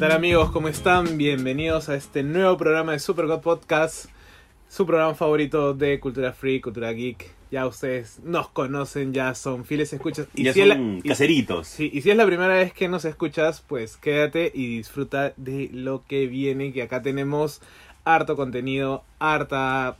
tal amigos? ¿Cómo están? Bienvenidos a este nuevo programa de Super God Podcast, su programa favorito de cultura free, cultura geek. Ya ustedes nos conocen, ya son fieles escuchas. Y ya si es la- son y- caseritos. sí, y si es la primera vez que nos escuchas, pues quédate y disfruta de lo que viene, que acá tenemos harto contenido, harta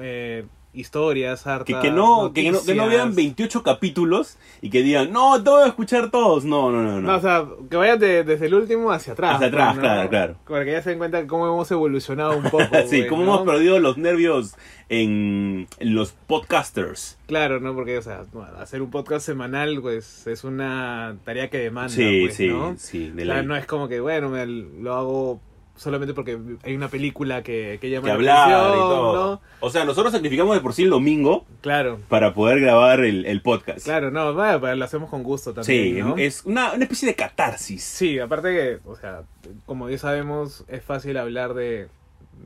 eh, historias, harta Que, que no, que, no, que no vean 28 capítulos y que digan, no, te voy a escuchar todos. No, no, no. no. No, o sea, que vayan de- desde el último hacia atrás. Hacia atrás, ¿no? claro, claro. Para que ya se den cuenta cómo hemos evolucionado un poco. sí, ¿no? hemos perdido los nervios en, en los podcasters. Claro, ¿no? Porque, o sea, hacer un podcast semanal, pues, es una tarea que demanda, Sí, pues, sí, ¿no? sí. O De sea, la, no es como que, bueno, me lo hago solamente porque hay una película que, que llama que la hablar y todo. ¿no? O sea, nosotros sacrificamos de por sí el domingo Claro, para poder grabar el, el podcast. claro, no, bueno, lo hacemos con gusto también, Sí, ¿no? es una, una especie de catarsis. Sí, aparte que, o sea, como ya sabemos, es fácil hablar de,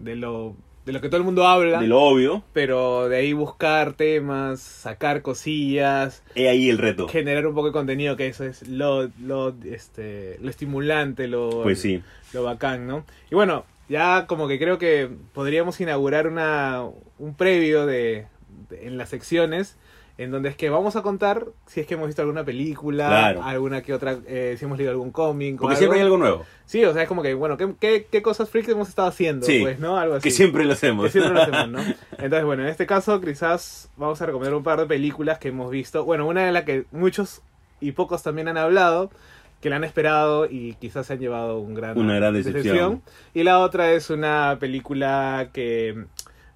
de lo de lo que todo el mundo habla, De lo obvio, pero de ahí buscar temas, sacar cosillas, he ahí el reto. generar un poco de contenido, que eso es lo, lo, este, lo estimulante, lo, Pues sí. Lo bacán, ¿no? Y bueno, ya como que creo que podríamos inaugurar una, un previo de, de- en las secciones en donde es que vamos a contar si es que hemos visto alguna película, Claro. alguna que otra, eh, si hemos leído algún cómic. o Porque siempre hay algo nuevo. Sí, o sea, es como que, bueno, ¿qué, qué, qué cosas freaks hemos estado haciendo? Sí, Pues, ¿no? Algo así. Que siempre lo hacemos. Que siempre lo hacemos, ¿no? Entonces, bueno, en este caso quizás vamos a recomendar un par de películas que hemos visto. Bueno, una de las que muchos y pocos también han hablado, que la han esperado y quizás se han llevado un gran, Una gran decepción. Y la otra es una película que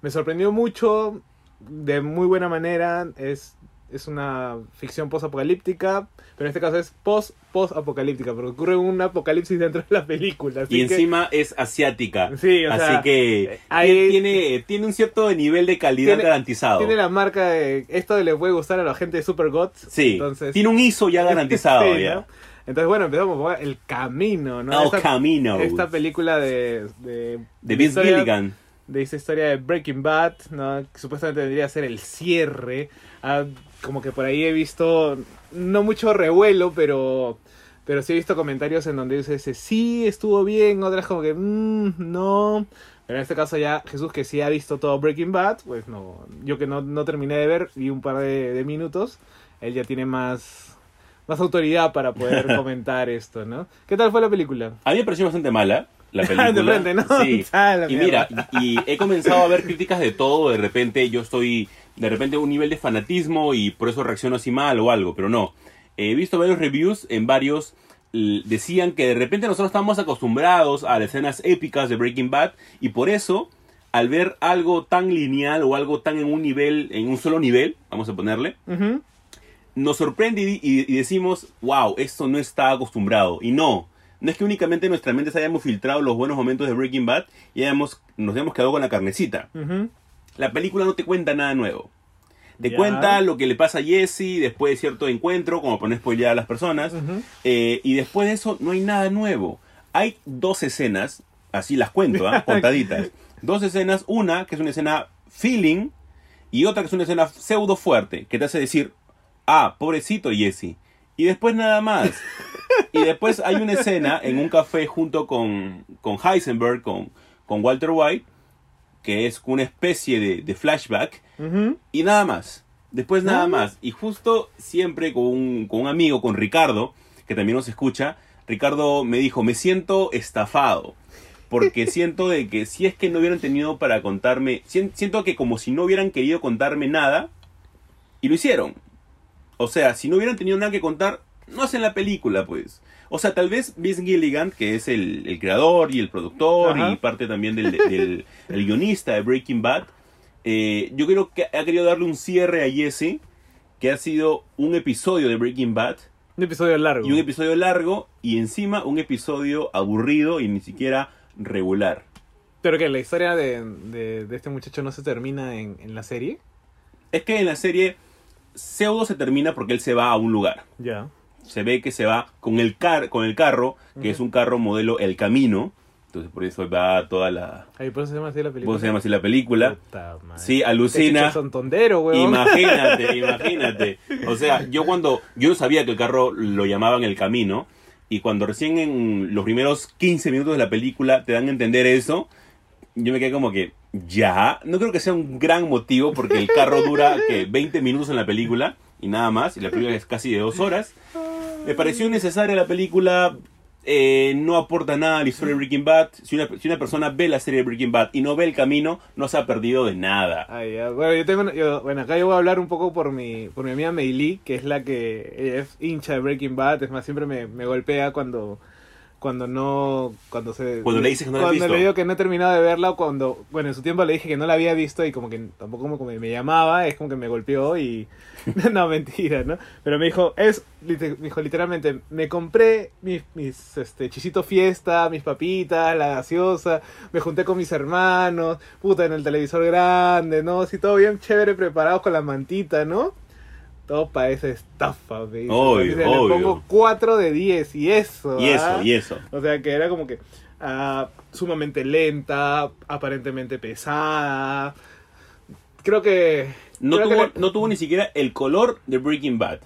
me sorprendió mucho, de muy buena manera. Es, es una ficción post-apocalíptica, pero en este caso es post-post-apocalíptica, porque ocurre un apocalipsis dentro de la película. así Y que- encima es asiática. Sí, o Así sea, que ahí- tiene, tiene un cierto nivel de calidad Tiene- garantizado. Tiene la marca de esto le puede gustar a la gente de Super Gods. Sí, entonces, tiene un ISO ya garantizado Sí, ya. ¿no? Entonces, bueno, empezamos por El Camino, ¿no? El Esta- Camino. Esta película de... De, de Vince historia- Gilligan. De esta historia de Breaking Bad, ¿no? Que supuestamente debería ser el cierre. Ah, como que por ahí he visto, no mucho revuelo, pero... Pero sí he visto comentarios en donde dice, sí, estuvo bien, otras como que, "Mm, no. Pero en este caso ya Jesús que sí ha visto todo Breaking Bad, pues no, yo que no, no terminé de ver, vi un par de, de minutos, él ya tiene más, más autoridad para poder comentar esto, ¿no? ¿Qué tal fue la película? A mí me pareció bastante mala la película. De frente, ¿no? Sí. Ah, Y mierda. mira, y, he comenzado a ver críticas de todo. De repente yo estoy, de repente, un nivel de fanatismo y por eso reacciono así mal o algo, pero no. He visto varios reviews, en varios decían que de repente nosotros estamos acostumbrados a las escenas épicas de Breaking Bad y por eso al ver algo tan lineal o algo tan en un nivel, en un solo nivel, vamos a ponerle, Ujú. Nos sorprende y, y- y decimos, wow, esto no está acostumbrado. Y no, no es que únicamente en nuestra mente se hayamos filtrado los buenos momentos de Breaking Bad y hayamos, nos hayamos quedado con la carnecita. La película no te cuenta nada nuevo. Te cuenta lo que le pasa a Jesse después de cierto encuentro, como poner spoiler a las personas. Eh, y después de eso no hay nada nuevo. Hay dos escenas, así las cuento, ¿ah? contaditas. Dos escenas, una que es una escena feeling y otra que es una escena pseudo fuerte, que te hace decir, ah, pobrecito Jesse. Y después nada más. Y después hay una escena en un café junto con, con Heisenberg, con, con Walter White, que es una especie de, de flashback, y nada más. Después nada Ah. más. Y justo siempre con un, con un amigo, con Ricardo, que también nos escucha, Ricardo me dijo, me siento estafado. Porque siento de que si es que no hubieran tenido para contarme, sien- siento que como si no hubieran querido contarme nada, y lo hicieron. O sea, si no hubieran tenido nada que contar, no hacen la película, pues. O sea, tal vez Vince Gilligan, que es el, el creador y el productor Ajá. y parte también del, del- el guionista de Breaking Bad, eh, yo creo que ha querido darle un cierre a Jesse, que ha sido un episodio de Breaking Bad Un episodio largo. y un episodio largo y encima un episodio aburrido y ni siquiera regular. Pero que la historia de, de, de este muchacho no se termina en, en la serie. Es que en la serie pseudo se termina porque él se va a un lugar. Ya. se ve que se va con el car con el carro, que es un carro modelo El Camino. Entonces por eso va toda la Ahí por eso se llama así la película. ¿cómo se llama así la película? Puta. Sí, alucina. son tondero, weón. Imagínate, imagínate. O sea, yo cuando yo no sabía que el carro lo llamaban El Camino Y cuando recién en los primeros 15 minutos de la película te dan a entender eso, yo me quedé como que, ya, no creo que sea un gran motivo porque el carro dura que 20 minutos en la película y nada más, y la película es casi de dos horas. Me pareció innecesaria la película, eh, no aporta nada a la historia de Breaking Bad. Si una, si una persona ve la serie de Breaking Bad y no ve el camino, no se ha perdido de nada. Ya. Bueno, yo tengo, una- yo- bueno, acá yo voy a hablar un poco por mi, por mi amiga Meili, que es la que es hincha de Breaking Bad, es más, siempre me, me golpea cuando, cuando no, cuando se... Cuando le dices que no la Cuando le digo que no he terminado de verla o cuando, bueno, en su tiempo le dije que no la había visto y como que tampoco como, como me llamaba, es como que me golpeó y... no, mentira, ¿no? Pero me dijo, es, me dijo literalmente, me compré mis, mis este, chisito fiesta, mis papitas, la gaseosa, me junté con mis hermanos, puta, en el televisor grande, ¿no? Así todo bien chévere, preparados con la mantita, ¿no? Todo para esa estafa, dice. Obvio, Le obvio. pongo 4 de 10 y eso. Y ¿ah? eso, y eso. O sea que era como que ah, sumamente lenta, aparentemente pesada. Creo que... No creo que tuvo, le- no tuvo ni siquiera el color de Breaking Bad.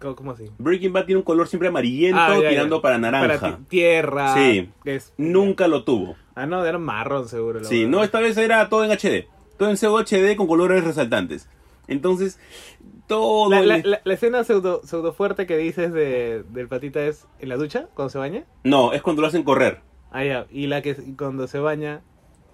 ¿Cómo, así? Breaking Bad tiene un color siempre amarillento Ah, ya, tirando ya. para naranja. Para tierra. Sí. es- Nunca lo tuvo. Ah, no, era marrón seguro. Sí, verdad. no, esta vez era todo en HD. Todo en pseudo HD con colores resaltantes. Entonces, todo... La, el- la- escena pseudo, pseudo fuerte que dices de, del patita es en la ducha, cuando se baña. No, es cuando lo hacen correr. Ah, ya. Y la que cuando se baña.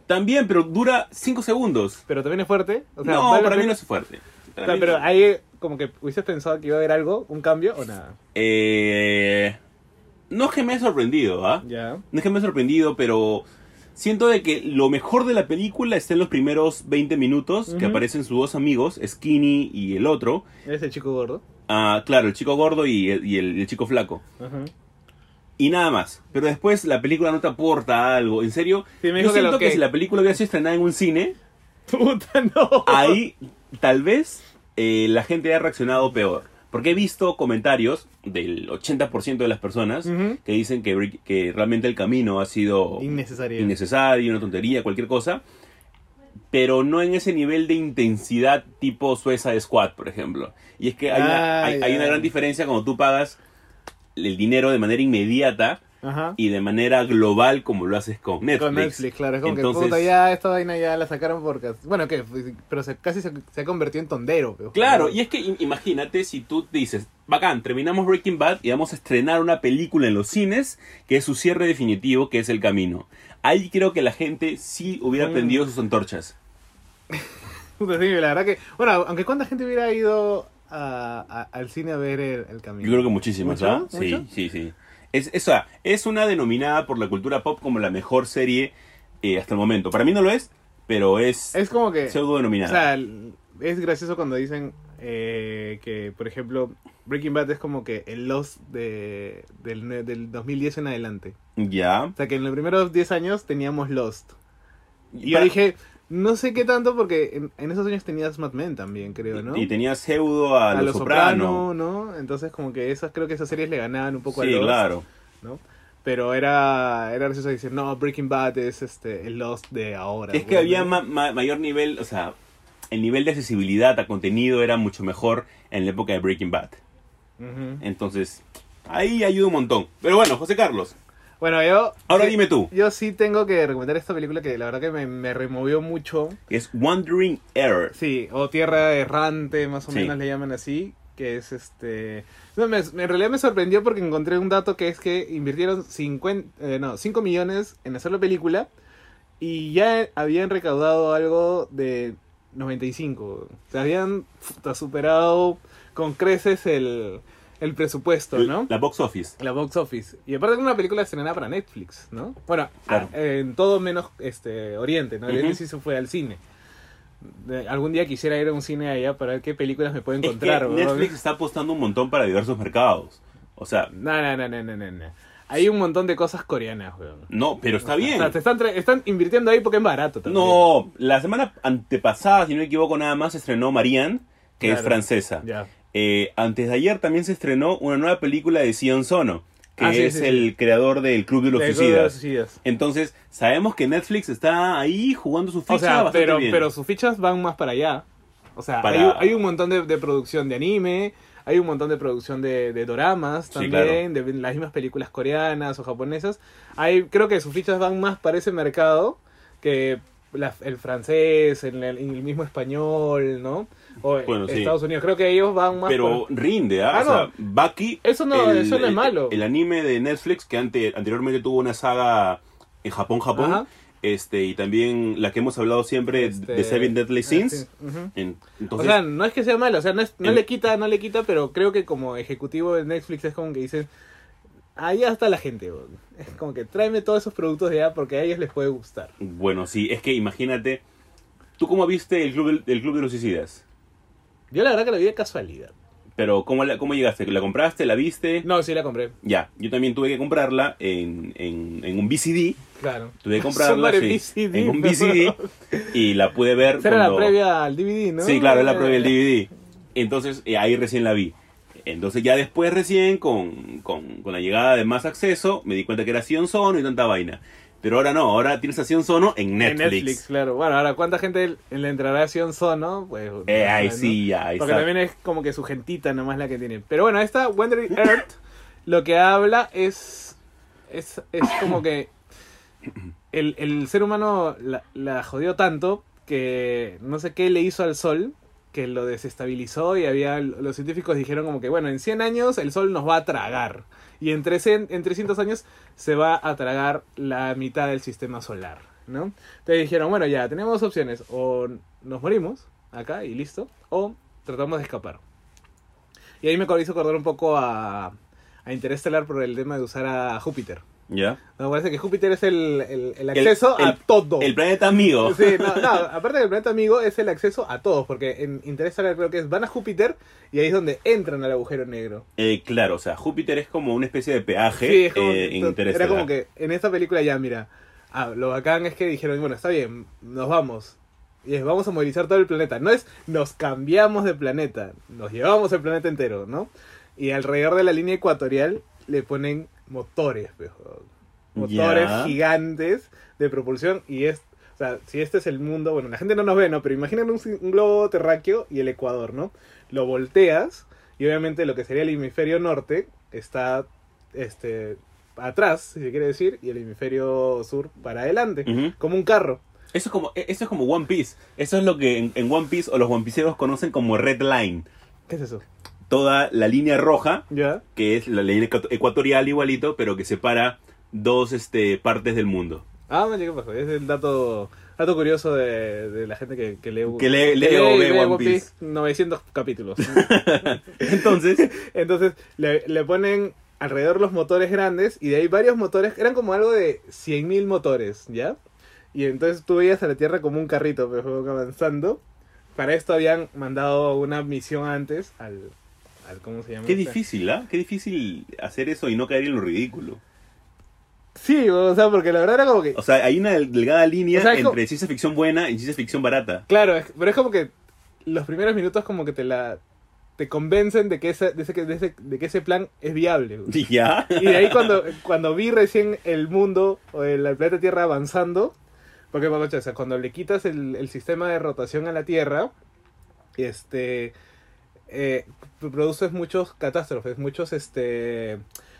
También, pero dura 5 segundos. Pero también es fuerte. O sea, no, para mí pena- no es fuerte. O sea, pero ahí como que hubieses pensado que iba a haber algo, un cambio o nada. Eh, no es que me haya sorprendido, ¿ah? Ya. No es que me haya sorprendido, pero siento de que lo mejor de la película está en los primeros 20 minutos, que aparecen sus dos amigos, Skinny y el otro. Eres el chico gordo. Ah, claro, el chico gordo y el, y el- el chico flaco. Ajá. Y nada más. Pero después la película no te aporta algo. En serio, Sí, yo que siento que... que- si la película hubiera sido estrenada en un cine, Puta, no. ahí tal vez eh, la gente haya reaccionado peor. Porque he visto comentarios del 80% de las personas Ujú. que dicen que, que realmente el camino ha sido Innecesario. innecesario, una tontería, cualquier cosa. Pero no en ese nivel de intensidad tipo Suicide Squad, por ejemplo. Y es que hay, una, hay una gran diferencia cuando tú pagas el dinero de manera inmediata Ajá. y de manera global como lo haces con Netflix. Con Netflix, claro. Es como Entonces, que puta, ya esta vaina ya la sacaron porque. Bueno, que pero se, casi se, se ha convertido en tondero. pero- Claro, y es que im- imagínate si tú dices, bacán, terminamos Breaking Bad y vamos a estrenar una película en los cines que es su cierre definitivo, que es El Camino. Ahí creo que la gente sí hubiera Mm. prendido sus antorchas. Sí, la verdad que. Bueno, aunque cuánta gente hubiera ido a- a- al cine a ver el, el camino. Yo creo que muchísimas, ¿Mucho? ¿ah? Sí, ¿Mucho? sí, sí. Es, es, o sea, es una denominada por la cultura pop como la mejor serie eh, hasta el momento. Para mí no lo es, pero es, Es como que. pseudo O denominada. sea, es gracioso cuando dicen eh, que, por ejemplo, Breaking Bad es como que el Lost de, del, del 2010 en adelante. ya. O sea, que en los primeros 10 años teníamos Lost. Y yo dije, no sé qué tanto porque en, en esos años tenías Mad Men también, creo, ¿no? Y tenía pseudo a, a Los Los Soprano. Soprano, ¿no? Entonces como que esas, creo que esas series le ganaban un poco a Sí, Lost, claro. ¿no? Pero era, era gracioso decir, no, Breaking Bad es este el Lost de ahora. Es que había ma- ma- mayor nivel, o sea, el nivel de accesibilidad a contenido era mucho mejor en la época de Breaking Bad. Entonces, ahí ayuda un montón. Pero bueno, José Carlos, Bueno, yo... ahora sí- dime tú, Yo sí tengo que recomendar esta película que la verdad que me, me removió mucho. es Wandering Air. Sí, o Tierra Errante, más o Sí. menos le llaman así. Que es este. No, me- en realidad me sorprendió porque encontré un dato que es que invirtieron 50, eh, no, 5 millones en hacer la película y ya habían recaudado algo de 95. O sea, habían superado con creces el, el presupuesto, ¿no? La box office. La box office. Y aparte es una película estrenada para Netflix, ¿no? Bueno, Claro. a- en todo menos este Oriente, ¿no? Oriente sí se fue al cine. De- algún día quisiera ir a un cine allá para ver qué películas me puedo Es que encontrar, weón. Netflix está apostando un montón para diversos mercados. O sea, No, no, no, no, no, no, no. Hay un montón de cosas coreanas, weón. no, pero está O bien. sea, te están, invirtiendo ahí porque es barato también. No, la semana antepasada, si no me equivoco nada más, estrenó Marianne, que es francesa. Ya. Eh, antes de ayer también se estrenó una nueva película de Sion Sono, que Ah, sí, es sí, sí. el creador del Club de los de Suicidas. los suicidas. Entonces, sabemos que Netflix está ahí jugando su ficha O sea, bastante pero, bien. pero sus fichas van más para allá. O sea, Para- hay, un- hay un montón de, de producción de anime, Hay un montón de producción de, de doramas también, de las mismas películas coreanas o japonesas. Hay, creo que sus fichas van más para ese mercado que la- el francés, el- el mismo español, ¿no? O Bueno, sí. Estados Unidos. Creo que ellos van más Pero por- rinde, ¿ah? Ah, o sea, no. Bucky. Eso no- eso no es malo. El, anime de Netflix que ante, anteriormente tuvo una saga en Japón, Japón. Ajá. Este, y también la que hemos hablado siempre Este, de Seven Deadly ah, Sins. En- O sea, no es que sea malo, o sea, no, es- no En- le quita, no le quita, pero creo que como ejecutivo de Netflix es como que dicen, ahí está la gente, es como que tráeme todos esos productos de allá porque a ellos les puede gustar. bueno, sí, es que imagínate. ¿Tú cómo viste el Club, del- el club de los Suicidas? Yo la verdad que la vi de casualidad. Pero, ¿cómo, la- ¿cómo llegaste? ¿La compraste? ¿La viste? No, sí la compré, Ya, yo también tuve que comprarla en, en, en un VCD. claro. Tuve que comprarla sí, VCD, en un. VCD y la pude ver era la previa al DVD, ¿no? Sí, claro, es la previa del DVD. Entonces, eh, ahí recién la vi. Entonces, ya después, recién, con, con, con la llegada de más acceso, me di cuenta que era Sion Sono y tanta vaina. Pero ahora no, ahora tienes a Sion Sono en En Netflix. Netflix, claro. Bueno, ahora, ¿cuánta gente le entrará a Sion Sono? Pues, Eh, ahí ¿no? sí, ahí Porque también es como que su gentita nomás la que tiene. Pero bueno, esta Wandering Earth lo que habla es. Es, es como que. El, el ser humano la, la jodió tanto que no sé qué le hizo al sol que lo desestabilizó y había los científicos dijeron como que bueno en 100 años el sol nos va a tragar y en, 300, en 300 años se va a tragar la mitad del sistema solar ¿no? Entonces dijeron bueno ya tenemos opciones. O nos morimos acá y listo o tratamos de escapar y ahí me hizo acordar un poco a, a Interestelar por el tema de usar a Júpiter ¿Ya? me parece que Júpiter es el, el, el acceso el- a todo. El planeta amigo. Sí, no, no, aparte del planeta amigo es el acceso a todos, porque en Interestelar creo que es van a Júpiter y ahí es donde entran al agujero negro. Eh, claro, o sea, Júpiter es como una especie de peaje Sí, es como, eh, en era Interestelar. como que en esta película ya, mira, ah, lo bacán es que dijeron, bueno, está bien, nos vamos. Y es, vamos a movilizar todo el planeta. No es nos cambiamos de planeta, nos llevamos el planeta entero, ¿no? Y alrededor de la línea ecuatorial le ponen motores, pejo. motores gigantes de propulsión y es o sea, si este es el mundo, bueno, la gente no nos ve, ¿no? Pero imaginen un, un globo terráqueo y el Ecuador, ¿no? Lo volteas y obviamente lo que sería el hemisferio norte está este atrás, si se quiere decir, y el hemisferio sur para adelante, como un carro. Eso es como, e, eso es como One Piece. Eso es lo que en, en One Piece o los One Pieceros conocen como Red Line. ¿Qué es eso? Toda la línea roja, que es la línea ecu- ecuatorial igualito, pero que separa dos este, partes del mundo. Ah, me ¿qué pasó? Es el dato dato curioso de, de la gente que, que lee Que lee- lee ve One Piece. 900 capítulos. Entonces, Entonces le, le ponen alrededor los motores grandes y de ahí varios motores, eran como algo de 100.000 motores, ¿ya? Y entonces tú veías a la Tierra como un carrito, pero fueron avanzando. Para esto habían mandado una misión antes al... al ¿Cómo se llama? qué difícil, ¿ah? Qué difícil hacer eso y no caer en lo ridículo. Sí, o sea, porque la verdad era como que... O sea, hay una delgada línea O sea, es como- entre ciencia ficción buena y ciencia ficción barata. Claro, es- pero es como que los primeros minutos como que te la... Te convencen de que ese, de ese, de ese, de que ese plan es viable. ¿Y ya? Y de ahí cuando, cuando vi recién el mundo o el, el planeta Tierra avanzando, porque o sea, cuando le quitas el, el sistema de rotación a la Tierra, este eh, produces muchos catástrofes, muchos este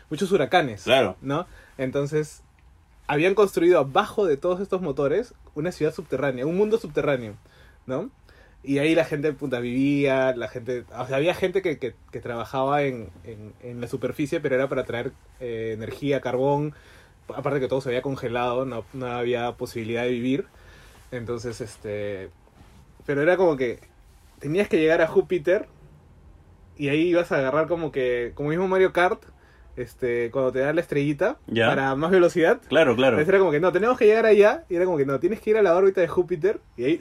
muchos huracanes, Claro. ¿no? Entonces habían construido abajo de todos estos motores una ciudad subterránea, un mundo subterráneo, ¿no? Y ahí la gente puta, vivía, la gente, o sea, había gente que, que, que trabajaba en, en, en la superficie, pero era para traer eh, energía, carbón, aparte que todo se había congelado, no, no había posibilidad de vivir. Entonces, este, pero era como que tenías que llegar a Júpiter y ahí ibas a agarrar como que, como mismo Mario Kart, este, cuando te da la estrellita Ya. para más velocidad. Claro, claro. Entonces era como que no, tenemos que llegar allá. Y era como que no, tienes que ir a la órbita de Júpiter. Y ahí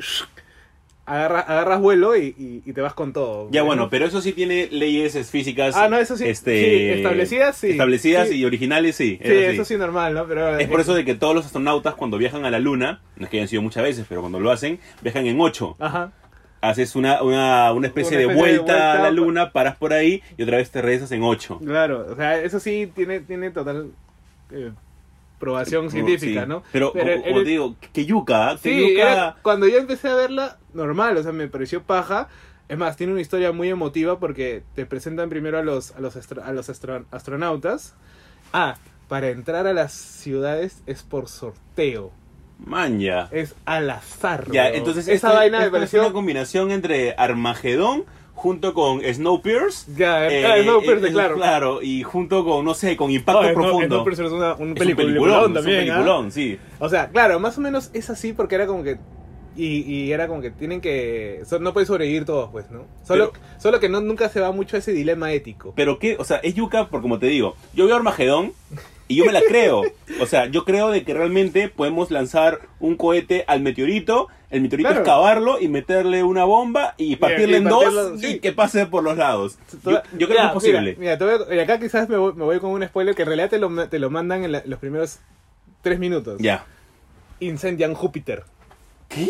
agarra- agarras vuelo y, y- y te vas con todo. Ya bueno, pero eso sí tiene leyes es, físicas. Ah, no, eso sí. este, sí, establecidas, sí. Establecidas Sí. y originales, sí. Sí, eso sí normal, ¿no? Pero Es por eso de que todos los astronautas cuando viajan a la Luna, no es que hayan sido muchas veces, pero cuando lo hacen, viajan en ocho. Ajá. Haces una, una, una especie, Una de, vuelta a la Luna, paras por ahí y otra vez te regresas en ocho. Claro, o sea, eso sí tiene, tiene total eh, probación científica, Sí. ¿no? Pero, Pero como, el- como el- te digo, que yuca, que Sí, yuca. era- cuando yo empecé a verla, normal, o sea, me pareció paja. Es más, tiene una historia muy emotiva porque te presentan primero a los, a los, astro- a los astro- astronautas. Ah, para entrar a las ciudades es por sorteo. Maña. Es al azar. Ya, entonces esa esto- vaina me es una combinación entre Armagedón junto con Snowpiercer. Ya, eh, ah, Snowpiercer, eh, claro. Claro, y junto con, no sé, con Impacto Profundo. Snowpiercer es una- un Es un peliculón, peliculón, es un también. ¿ah? sí. O sea, claro, más o menos es así porque era como que. Y, y era como que tienen que. so- no pueden sobrevivir todos, pues, ¿no? Solo, solo que no, nunca se va mucho a ese dilema ético. Pero qué, o sea, es yuca, por como te digo, yo veo Armagedón y yo me la creo. O sea, yo creo de que realmente podemos lanzar un cohete al meteorito, el meteorito Claro. excavarlo y meterle una bomba y partirle y en partirlo, dos sí. y que pase por los lados. Yo, yo creo que es posible. Mira, mira, acá quizás me voy, me voy con un spoiler que en realidad te lo, te lo mandan en la- los primeros tres minutos. Ya. Incendian Júpiter. ¿Qué?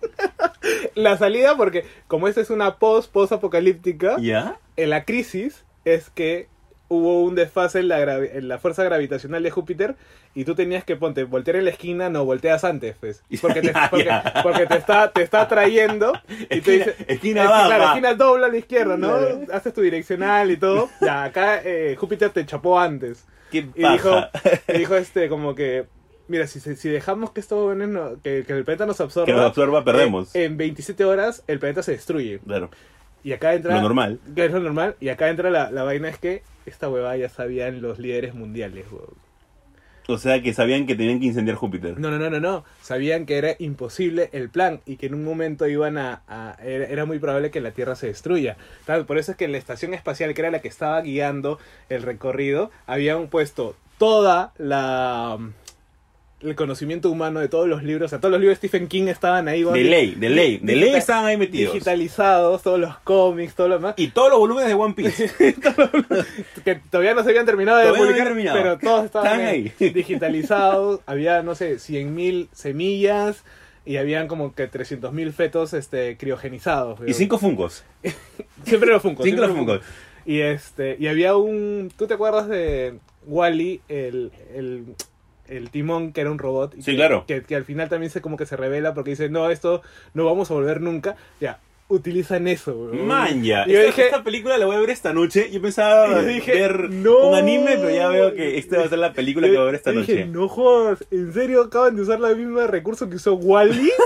La salida, porque como esta es una post, post apocalíptica, ¿Ya? en la crisis es que hubo un desfase en la, en la fuerza gravitacional de Júpiter y tú tenías que ponte voltear en la esquina, no volteas antes, pues. Porque te, porque, porque te está te está atrayendo y te Esquina- dice esquina es- baja. claro, esquina dobla a la izquierda, ¿no? Claro. Haces tu direccional y todo. Ya, acá eh, Júpiter te chapó antes. ¿Qué Y dijo, y dijo este como que mira, si, si dejamos que esto veneno- que, que el planeta nos absorba, Que nos absorba, perdemos. eh, en 27 horas el planeta se destruye. Claro. Y acá entra. Lo normal. Es lo normal. Y acá entra la, la vaina es que esta huevada ya sabían los líderes mundiales, huevón. O sea, que sabían que tenían que incendiar Júpiter. No, no, no, no, no. Sabían que era imposible el plan y que en un momento iban a. a- era, era muy probable que la Tierra se destruya. Tal, Por eso es que en la estación espacial, que era la que estaba guiando el recorrido, habían puesto toda la. El conocimiento humano de todos los libros, o sea, todos los libros de Stephen King estaban ahí. De ley, de ley, de ley estaban ahí metidos. Digitalizados, todos los cómics, todo lo demás. Y todos los volúmenes de One Piece. que todavía no se habían terminado de Todavía no publicar, habían terminado. pero todos estaban ahí, digitalizados, había, no sé, 100.000 semillas y habían como que 300.000 fetos este, criogenizados. y cinco funcos. Siempre los Funkos. Cinco los funcos. Y, este, y había un... ¿Tú te acuerdas de Wally, el, el, el timón que era un robot? Y Sí, que, claro. Que, que al final también se como que se revela porque dice, no, esto no vamos a volver nunca. Ya, utilizan eso. weón. Manja. Yo esta, dije, esta película la voy a ver esta noche. Yo pensaba yo dije, ver no. un anime, pero ya veo que esta va a ser la película que voy a ver esta Yo dije, noche. no jodas, ¿en serio acaban de usar la misma recurso que usó Wally?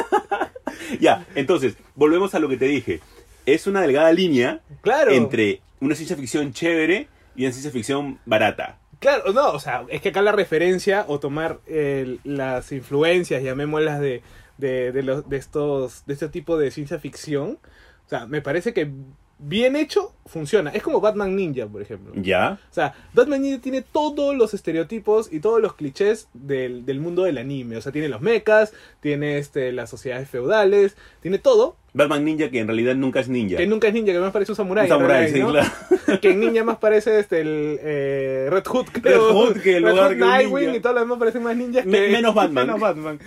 Ya, entonces, volvemos a lo que te dije. Es una delgada línea claro. entre una ciencia ficción chévere y una ciencia ficción barata. Claro, no, o sea, es que acá la referencia o tomar las influencias, llamémoslas de, de, de, los, de estos de este tipo de ciencia ficción, o sea, me parece que bien hecho funciona. Es como Batman Ninja, por ejemplo. ¿Ya? O sea, Batman Ninja tiene todos los estereotipos y todos los clichés del, del mundo del anime. O sea, tiene los mechas, tiene este, las sociedades feudales, tiene todo. Batman Ninja que en realidad nunca es ninja. Que nunca es ninja, que más parece un samurái. Un samurái, sí, claro. que en ninja más parece este, el eh, Red Hood, creo. Hood que en Red lugar Hood, que Nightwing y todo lo demás parecen más ninjas Me- menos Batman. menos Batman.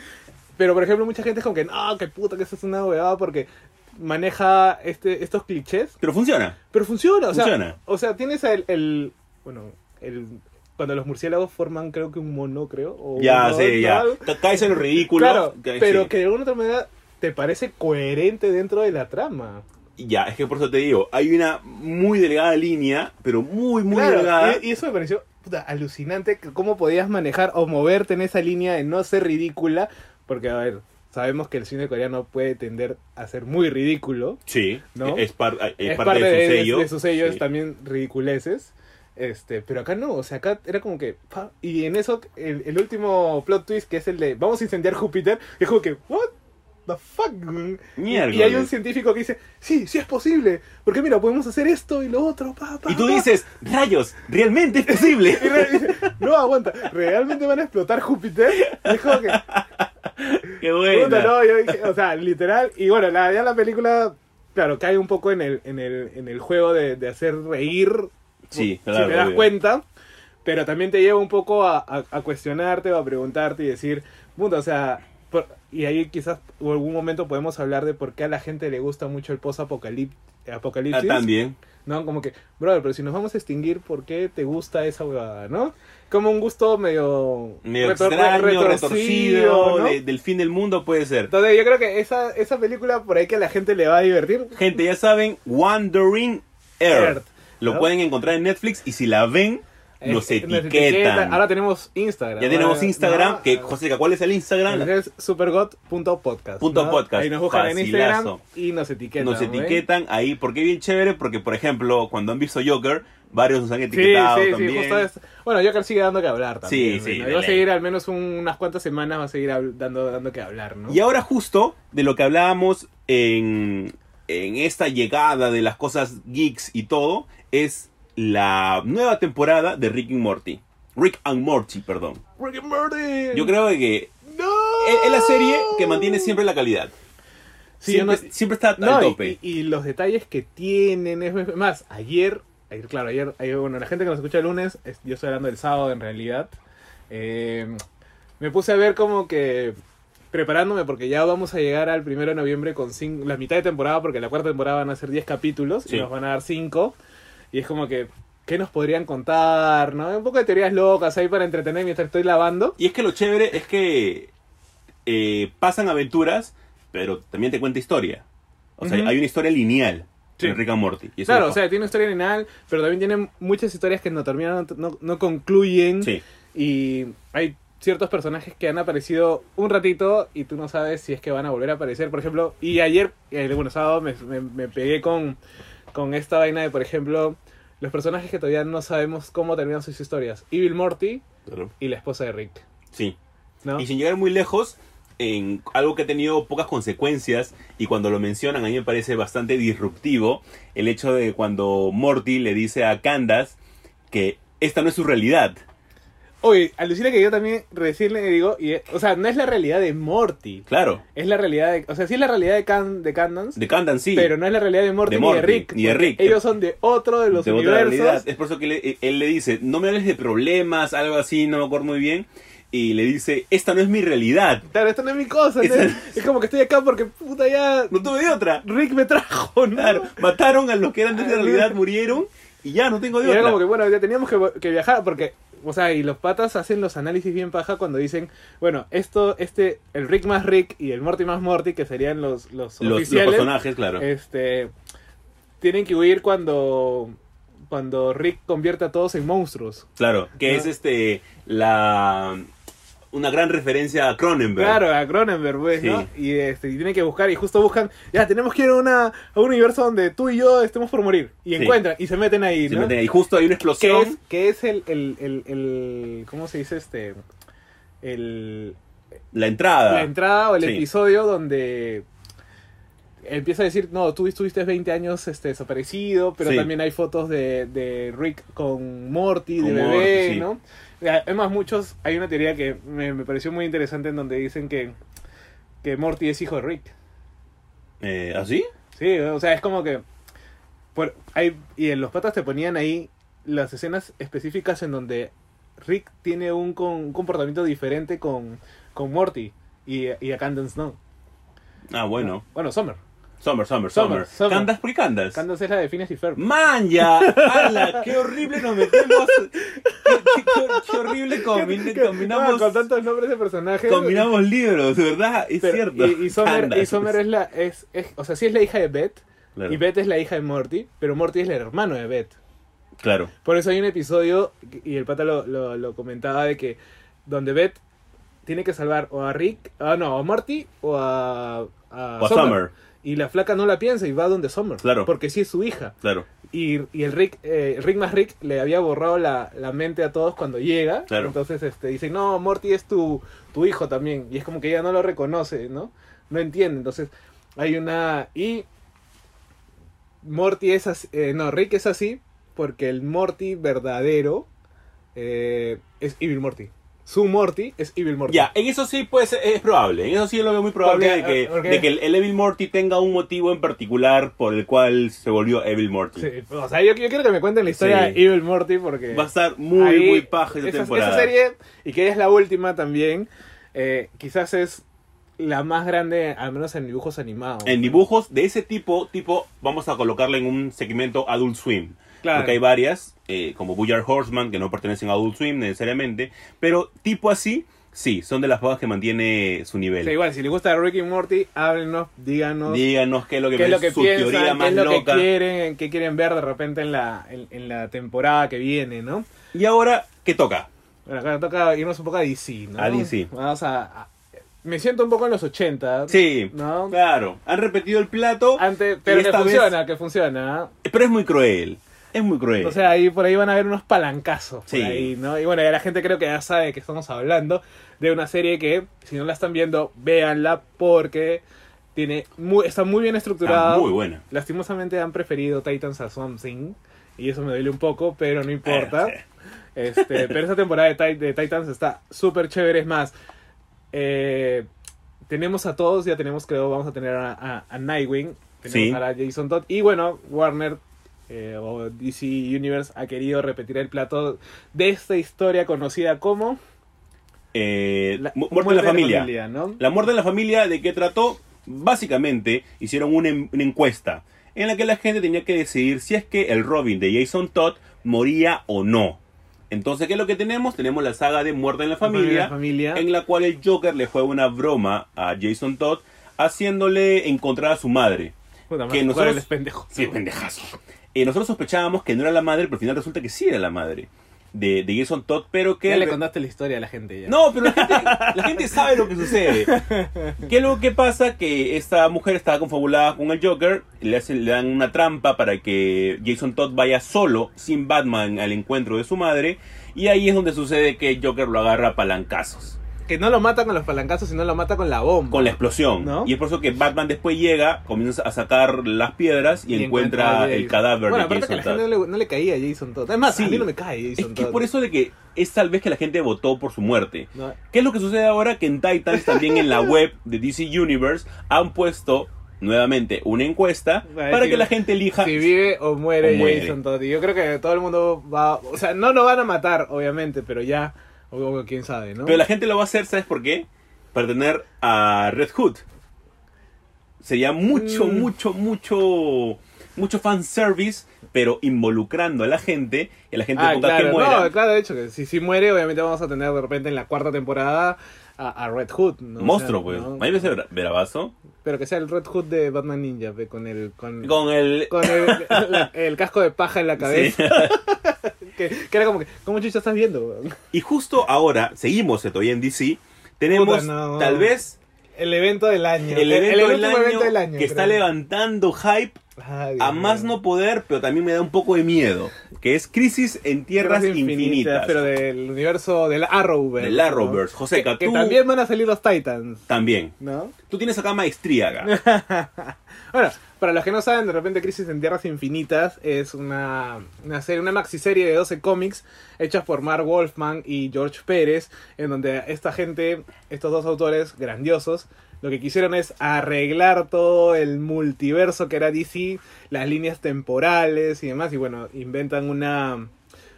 Pero, por ejemplo, mucha gente es como que, no, que puta, que eso es una huevada porque maneja este, estos clichés. Pero funciona. Pero funciona, o sea, Funciona. o sea, tienes el, el bueno, el cuando los murciélagos forman creo que un mono, creo, o Ya, sí, ya. Caes en lo ridículo. Claro, Caes- pero sí. que de alguna otra manera te parece coherente dentro de la trama. Ya, es que por eso te digo, hay una muy delgada línea, pero muy, muy Claro, delgada. y, y eso me pareció puta, alucinante que cómo podías manejar o moverte en esa línea de no ser ridícula, porque a ver, sabemos que el cine coreano puede tender a ser muy ridículo, Sí, ¿No? es, par- es es parte, de su sello. de sus sellos Sí. también ridiculeces. Este, pero acá no, o sea, acá era como que. pa, y en eso, el, el último plot twist, que es el de vamos a incendiar Júpiter, es como que, ¿what? The fuck? Y, y hay un científico que dice, sí, sí es posible, porque mira, podemos hacer esto y lo otro, pa, pa, Y tú pa". dices, rayos, realmente es posible. Y dice, no, aguanta, ¿realmente van a explotar Júpiter? Y es como que, Qué bueno. No, yo dije, o sea, literal. Y bueno, la, ya la película, claro, cae un poco en el, en el, en el juego de, de hacer reír. Sí, si claro, te das obvio. cuenta. Pero también te lleva un poco a, a- a cuestionarte o a preguntarte y decir, puta, o sea, por- y ahí quizás en algún momento podemos hablar de por qué a la gente le gusta mucho el Ah, post-apocalipsis. también. ¿No? Como que, brother, pero si nos vamos a extinguir, ¿por qué te gusta esa huevada, no? Como un gusto medio... Medio retor- extraño, retorcido, retorcido, ¿no? de- del fin del mundo puede ser. Entonces yo creo que esa, esa película por ahí que a la gente le va a divertir. Gente, ya saben, Wandering Earth. Earth, Lo pueden encontrar en Netflix y si la ven, nos Eh, etiquetan. etiquetan. Ahora tenemos Instagram. Ya tenemos Instagram, ¿no? que José, ¿cuál es el Instagram? Es supergot.podcast. Punto ¿no? podcast. Ahí nos buscan en Instagram y nos etiquetan. Nos etiquetan ahí, porque bien chévere, porque por ejemplo, cuando han visto Joker, varios nos han Sí, etiquetado sí, sí, también. justo es. Bueno, Joker sigue dando que hablar también. Sí, sí, ¿no? va a seguir al menos un- unas cuantas semanas, va a seguir dando, dando que hablar, ¿no? Y ahora justo de lo que hablábamos en, en esta llegada de las cosas geeks y todo, es la nueva temporada de Rick y Morty. Rick and Morty, perdón. Rick and Morty. Yo creo que ¡No! es, es la serie que mantiene siempre la calidad. Sí, siempre, no- siempre está No, al tope. Y, y los detalles que tienen, es más, ayer, ayer, claro, ayer, ayer, bueno, la gente que nos escucha el lunes, es- yo estoy hablando del sábado en realidad, eh, me puse a ver como que preparándome porque ya vamos a llegar al primero de noviembre con cinco, la mitad de temporada, porque la cuarta temporada van a ser 10 capítulos Sí. y nos van a dar 5, y es como que, ¿qué nos podrían contar? ¿no? Un poco de teorías locas ahí para entretener mientras estoy lavando. Y es que lo chévere es que eh, pasan aventuras, pero también te cuenta historia. O sea, hay una historia lineal Sí. en Rick and Morty. Y Claro, o sea, tiene una historia lineal, pero también tiene muchas historias que no terminan, no, no concluyen. Sí. Y hay ciertos personajes que han aparecido un ratito y tú no sabes si es que van a volver a aparecer. Por ejemplo, y ayer, el bueno, sábado, me, me- me pegué con, con esta vaina de, por ejemplo, los personajes que todavía no sabemos cómo terminan sus historias. Evil Morty Claro. y la esposa de Rick. Sí. ¿no? Y sin llegar muy lejos, en algo que ha tenido pocas consecuencias, y cuando lo mencionan a mí me parece bastante disruptivo, el hecho de cuando Morty le dice a Candace que esta no es su realidad. Oye, alucina que yo también recién le digo, y, o sea, no es la realidad de Morty. Claro, Es la realidad de, o sea, sí es la realidad de, Can, de Candance, de Candace sí. pero no es la realidad de Morty, De ni de Rick. ni de Rick. Ellos son de otro de los de otra universos. realidad. Es por eso que le- él le dice, no me hables de problemas, algo así, no me acuerdo muy bien. Y le dice, esta no es mi realidad. Claro, esto no es mi cosa. ¿no? Es como que estoy acá porque puta ya No tuve de otra. Rick me trajo, ¿no? Claro, mataron a los que eran de esa realidad, murieron y ya no tengo de Y era otra. como que bueno, ya teníamos que, que viajar porque, o sea, y los patas hacen los análisis bien paja cuando dicen, bueno, esto, este, el Rick más Rick y el Morty más Morty, que serían los, los, los, los oficiales, personajes, claro. este, tienen que huir cuando, cuando Rick convierte a todos en monstruos. Claro, que ¿no? es este la una gran referencia a Cronenberg. Claro, a Cronenberg, pues, ¿no? Sí. Y, este, y tienen que buscar, y justo buscan, ya, tenemos que ir a, una, a un universo donde tú y yo estemos por morir. Y Sí. encuentran, y se meten ahí, Se ¿no? meten ahí. justo hay una que explosión. es, que es el, el, el, el- ¿cómo se dice este? El, La entrada. la entrada o el Sí. episodio donde empieza a decir, no, tú estuviste 20 años este, desaparecido, pero Sí. también hay fotos de, de Rick con Morty, de bebé, Morty, sí. ¿no? Además, muchos, hay una teoría que me, me pareció muy interesante en donde dicen que, que Morty es hijo de Rick. Eh, ¿Así? Sí, o sea, es como que. Por, hay, y en los patas te ponían ahí las escenas específicas en donde Rick tiene un, con- un comportamiento diferente con, con Morty y, y a Candance no. Ah, bueno. Bueno, Summer. Summer, Summer, Summer, Summer. ¿Candas? ¿Por qué candas? Candance es la de Phineas y Ferb. ¡Manja! ¡Hala! ¡Qué horrible nos metemos! ¡Qué, qué- qué- qué horrible combinamos, con tantos nombres de personajes. combinamos libros, ¿verdad? Es Pero- cierto. Y, y Summer, y. Summer es la. Es, es- o sea, sí es la hija de Beth. Claro. Y Beth es la hija de Morty. Pero Morty es el hermano de Beth. Claro. Por eso hay un episodio, y el pata lo, lo, lo comentaba, de que donde Beth tiene que salvar o a Rick, ah, no, a Morty o a, a O a Summer. Y la flaca no la piensa y va donde Summer. Claro. Porque sí es su hija. Claro. Y, y el Rick, eh, Rick más Rick le había borrado la, la mente a todos cuando llega. Claro. Entonces este, dice, no, Morty es tu, tu hijo también. Y es como que ella no lo reconoce, ¿no? No entiende. Entonces hay una... Y Morty es así, eh, no, Rick es así porque el Morty verdadero eh, es Evil Morty. Su Morty es Evil Morty. Ya, en eso sí puede ser, es probable. En eso sí lo veo muy probable de que, el, el Evil Morty tenga un motivo en particular por el cual se volvió Evil Morty. Sí, o sea, yo, yo quiero que me cuenten la historia Sí. de Evil Morty porque... Va a estar muy, ahí, muy paja esta esa, temporada. esa serie, y que es la última también, eh, quizás es la más grande, al menos en dibujos animados. En dibujos de ese tipo, tipo, vamos a colocarla en un segmento Adult Swim. Claro. Porque hay varias, eh, como Bojack Horseman, que no pertenecen a Adult Swim necesariamente, pero tipo así, sí, son de las pocas que mantiene su nivel. O sea, igual, si les gusta Ricky y Morty, háblenos, díganos Díganos qué es lo que, qué es lo que su piensan, teoría qué más es lo loca. que quieren, qué quieren ver de repente en la, en, en la temporada que viene, ¿no? Y ahora, ¿qué toca? Bueno, acá toca irnos un poco a DC, ¿no? A DC. Vamos a, a- Me siento un poco en los 80. Sí, ¿No? claro. Han repetido el plato, Antes, pero que esta vez- funciona, que funciona. pero es muy cruel. Es muy cruel. O sea, ahí por ahí van a haber unos palancazos. por Sí. ahí, ¿no? Y bueno, ya la gente creo que ya sabe que estamos hablando de una serie que, si no la están viendo, véanla porque tiene muy, está muy bien estructurada. Muy buena. Lastimosamente han preferido Titans a Swamp Thing. Y eso me duele un poco, pero no importa. Eh, Este, pero esta temporada de, de Titans está súper chévere. Es más, eh, tenemos a todos, ya tenemos, creo, vamos a tener a, a- a Nightwing, tenemos Sí. a Jason Todd. Y bueno, Warner eh, o DC Universe ha querido repetir el plato de esta historia conocida como eh, La Mu- Muerte en la familia. ¿no? La muerte en la familia, ¿de qué trató? Básicamente hicieron una, en- una encuesta en la que la gente tenía que decidir si es que el Robin de Jason Todd moría o no. Entonces, ¿qué es lo que tenemos? Tenemos la saga de Muerte en la familia, La familia. en la cual el Joker le juega una broma a Jason Todd haciéndole encontrar a su madre. Puta que madre, nosotros- ¿cuál es pendejo? Sí, pendejazo. Eh, nosotros sospechábamos que no era la madre, pero al final resulta que sí era la madre de, de Jason Todd, pero que... Ya le contaste la historia a la gente ya. No, pero la gente, la gente sabe lo que sucede. ¿Qué es lo que pasa? Que esta mujer estaba confabulada con el Joker, le, hacen, le dan una trampa para que Jason Todd vaya solo, sin Batman, al encuentro de su madre, y ahí es donde sucede que Joker lo agarra a palancazos, Que no lo mata con los palancazos, sino lo mata con la bomba. con la explosión. ¿No? Y es por eso que Batman después llega, comienza a sacar las piedras y, encuentra, a el cadáver Bueno, de aparte que Jason la Todd. gente no le, no le caía a Jason Todd. Es más, Sí. a mí no me cae Es Jason que Todd. por eso de que es tal vez que la gente votó por su muerte. No, ¿Qué es lo que sucede ahora? Que en Titans, también en la web de DC Universe, han puesto nuevamente una encuesta Para para que- que la gente elija. Si vive o muere, O muere. Jason Todd. Y yo creo que todo el mundo va. O sea, no lo van a matar, obviamente, pero ya. O, o quién sabe, ¿no? Pero la gente lo va a hacer, ¿sabes por qué? Para tener a Red Hood. Sería mucho, Mm. mucho, mucho, mucho fanservice, pero involucrando a la gente y a la gente ah, claro, que muera. no, claro, de hecho, que si, si muere, obviamente vamos a tener de repente en la cuarta temporada a, a Red Hood. ¿no? O Monstruo, sea, pues. ¿no? A mí me parece bravazo. Pero que sea el Red Hood de Batman Ninja, con el. Con, Con el. con el, la- el casco de paja en la Sí. Que, que era como que, ¿cómo chucha estás viendo? Y justo ahora, seguimos todavía en DC, tenemos Puta, no. tal vez El evento del año. el evento, del, último año evento del año. que está creo. levantando hype Ay, Dios a más no poder, pero también me da un poco de miedo, que es Crisis en Tierras, Infinitas. Pero del universo del Arrowverse. Del Arrowverse. ¿no? Joseca, que, que tú- también van a salir los Titans, También. ¿no? Tú tienes acá maestría, acá. Bueno, para los que no saben, de repente Crisis en Tierras Infinitas es una, una serie, una maxiserie de 12 cómics hechas por Mark Wolfman y George Pérez, en donde esta gente, estos dos autores grandiosos, lo que quisieron es arreglar todo el multiverso que era DC, las líneas temporales y demás, y bueno, inventan una,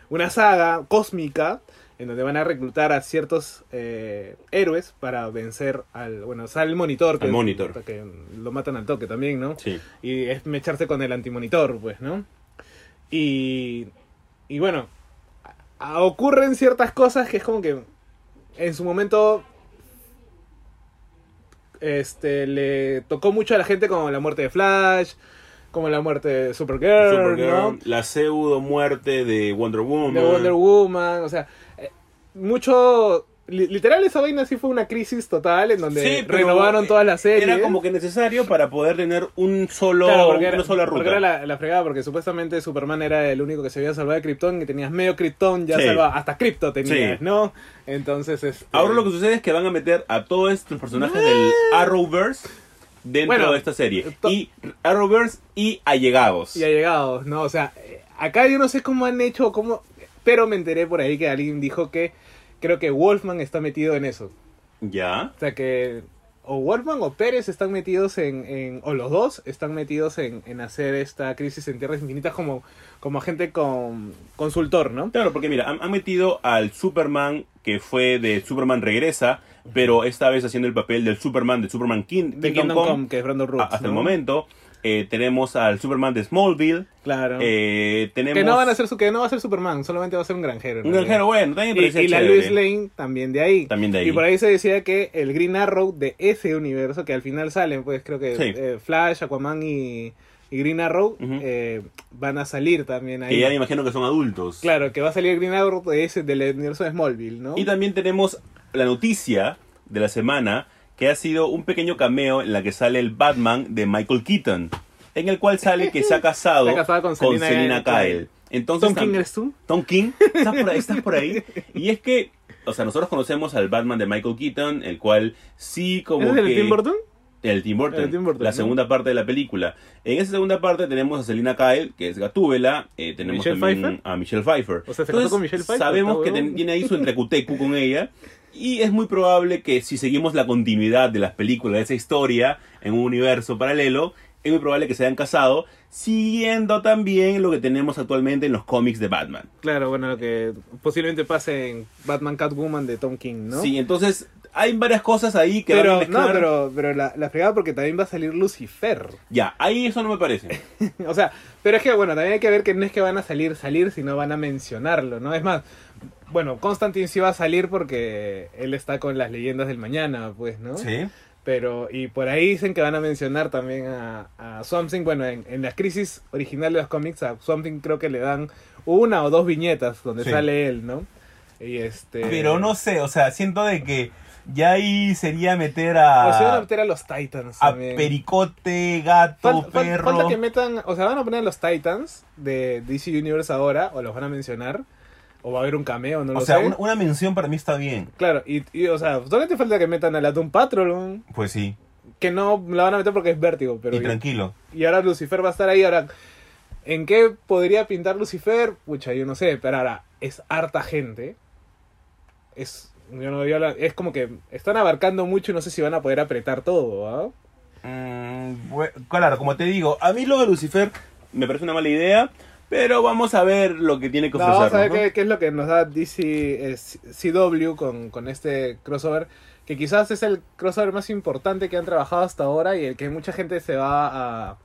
una saga cósmica en donde van a reclutar a ciertos eh, héroes para vencer al, bueno, sale el monitor, que, Al Monitor. que lo matan al toque también, ¿no? Sí. Y es mecharse con el antimonitor, pues, ¿no? Y, y bueno, a- ocurren ciertas cosas que es como que en su momento este le tocó mucho a la gente como la muerte de Flash, como la muerte de Supergirl, Supergirl, ¿no? La pseudo muerte de Wonder Woman. De Wonder Woman, o sea, mucho li- literal esa vaina sí fue una crisis total en donde Sí, renovaron todas las series. Era como que necesario para poder tener un solo, Claro, porque una era, sola porque ruta. era la, la fregada, porque supuestamente Superman era el único que se había salvado de Krypton, que tenías medio Krypton, ya Sí. salvaba, hasta Krypto tenías, Sí. ¿no? Entonces, este, Ahora lo que sucede es que van a meter a todos estos personajes del Arrowverse dentro Bueno, de esta serie. Y Arrowverse y allegados. Y ha llegado, ¿no? O sea, acá yo no sé cómo han hecho, cómo, pero me enteré por ahí que alguien dijo que creo que Wolfman está metido en eso. Ya. O sea que o Wolfman o Pérez están metidos en, en o los dos están metidos en, en hacer esta crisis en Tierras Infinitas como, como agente con, consultor, ¿no? Claro, porque mira, han, han metido al Superman que fue de Superman Regresa, pero esta vez haciendo el papel del Superman de Superman King, De Kingdom Come, que es Brandon Roots. hasta el ¿no? momento. Eh, tenemos al Superman de Smallville. Claro. Eh, tenemos que no van a ser su, que no va a ser Superman, solamente va a ser un granjero. un granjero bueno, también Y, y la. Lois Lane también de ahí. También de ahí. Y por ahí se decía que el Green Arrow de ese universo, que al final salen, pues creo que Sí. eh, Flash, Aquaman y, y Green Arrow eh, van a salir también ahí. Que ya me imagino que son adultos. Claro, que va a salir el Green Arrow de ese, del universo de Smallville, ¿no? Y también tenemos la noticia de la semana que ha sido un pequeño cameo en la que sale el Batman de Michael Keaton, en el cual sale que se ha casado, Está casado con Selina Selina Kyle. Entonces, Tom King eres tú. Tom King, ¿estás por ahí? ¿Estás por ahí? Y es que, o sea, nosotros conocemos al Batman de Michael Keaton, el cual sí como ¿Es el que... Tim Burton? El Tim Burton, El Tim Burton, la ¿no? segunda parte de la película. En esa segunda parte tenemos a Selina Kyle, que es Gatúbela, eh, tenemos ¿Michelle también Pfeiffer? a Michelle Pfeiffer. O sea, se casó con Michelle Pfeiffer, Sabemos que ten- tiene ahí su entrecutecu con ella. Y es muy probable que si seguimos la continuidad de las películas, de esa historia, en un universo paralelo, es muy probable que se hayan casado, siguiendo también lo que tenemos actualmente en los cómics de Batman. Claro, bueno, lo que posiblemente pase en Batman Catwoman de Tom King, ¿no? Sí, entonces hay varias cosas ahí que pero, van a no, pero, pero la, la fregada porque también va a salir Lucifer. Ya, ahí eso no me parece. o sea, pero es que, bueno, también hay que ver que no es que van a salir, salir, sino van a mencionarlo, ¿no? Es más, bueno, Constantine sí va a salir porque él está con las leyendas del mañana, pues, ¿no? Sí. Pero, y por ahí dicen que van a mencionar también a, a Swamp Thing. Bueno, en, en la crisis original de los cómics, a Swamp Thing creo que le dan una o dos viñetas donde Sí. sale él, ¿no? Y este... Pero no sé, o sea, siento de que ya ahí sería meter a, O se van a meter a los Titans a también. Pericote, gato, Fal- fal- perro. falta que metan, o sea, van a poner a los Titans de DC Universe ahora, o los van a mencionar, o va a haber un cameo, no o lo sea, sé. una, una mención para mí está bien. Claro, y, y, o sea, solamente falta que metan a la Doom Patrol. Pues sí. que no la van a meter porque es vértigo, pero y tranquilo. y ahora Lucifer va a estar ahí, ahora ¿en qué podría pintar Lucifer? Pucha, yo no sé, pero ahora es harta gente. Es yo no yo la- es como que están abarcando mucho y no sé si van a poder apretar todo, ¿ah? Mm, claro, como te digo, A mí lo de Lucifer me parece una mala idea, pero vamos a ver lo que tiene que No, vamos a ver ¿no? qué, qué es lo que nos da DC eh, CW con, con este crossover. Que quizás es el crossover más importante que han trabajado hasta ahora y el que mucha gente se va a,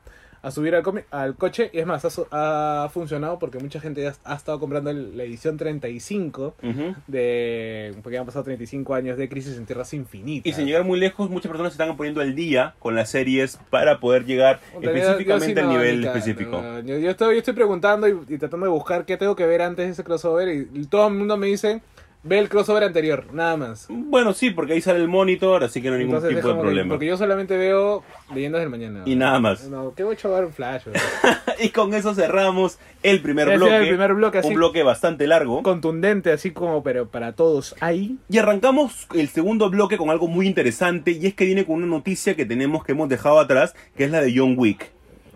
a subir al, al coche. Y es más, ha, ha funcionado porque mucha gente ya ha estado comprando el- la edición 35 Ujú. de... Porque han pasado 35 años de Crisis en Tierras Infinitas. Y sin llegar muy lejos, muchas personas se están poniendo al día con las series para poder llegar Puta, yo- yo específicamente sí al no, nivel ni ca- específico. no, yo, yo estoy, yo estoy preguntando y, y tratando de buscar qué tengo que ver antes de ese crossover y, y todo el mundo me dice, ve el crossover anterior, nada más. Bueno, sí, porque ahí sale el monitor, así que no hay ningún Entonces, tipo de como que- problema. porque yo solamente veo Leyendas del Mañana. Y nada más. No, ¿qué voy a un flash? y con eso cerramos el primer bloque. el primer bloque, así. un bloque bastante largo. Contundente, así como, pero para todos ahí. Y arrancamos el segundo bloque con algo muy interesante y es que viene con una noticia que tenemos que hemos dejado atrás, que es la de John Wick.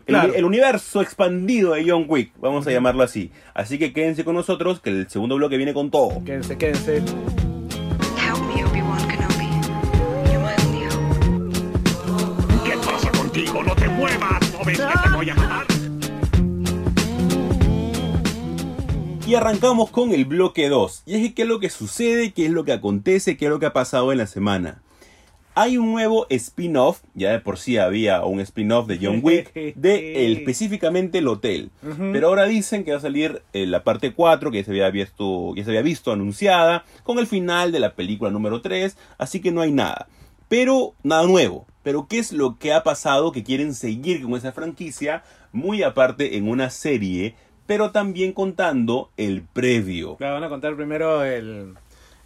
El, Claro. el universo expandido de John Wick, vamos a llamarlo así. Así que quédense con nosotros que el segundo bloque viene con todo. Quédense, quédense. Help me, Obi-Wan Kenobi. You're my only hope. ¿Qué pasa contigo? ¡No te muevas! ¿No ves que te voy a matar? Y arrancamos con el bloque 2. Y es que qué es lo que sucede, qué es lo que acontece, qué es lo que ha pasado en la semana. Hay un nuevo spin-off, ya de por sí había un spin-off de John Wick, de el- específicamente el hotel. Pero ahora dicen que va a salir eh, la parte 4, que ya se, había visto, ya se había visto anunciada, con el final de la película número 3, así que no hay nada. Pero nada nuevo. Pero ¿qué es lo que ha pasado que quieren seguir con esa franquicia? Muy aparte en una serie, pero también contando el previo. Claro, van a contar primero el,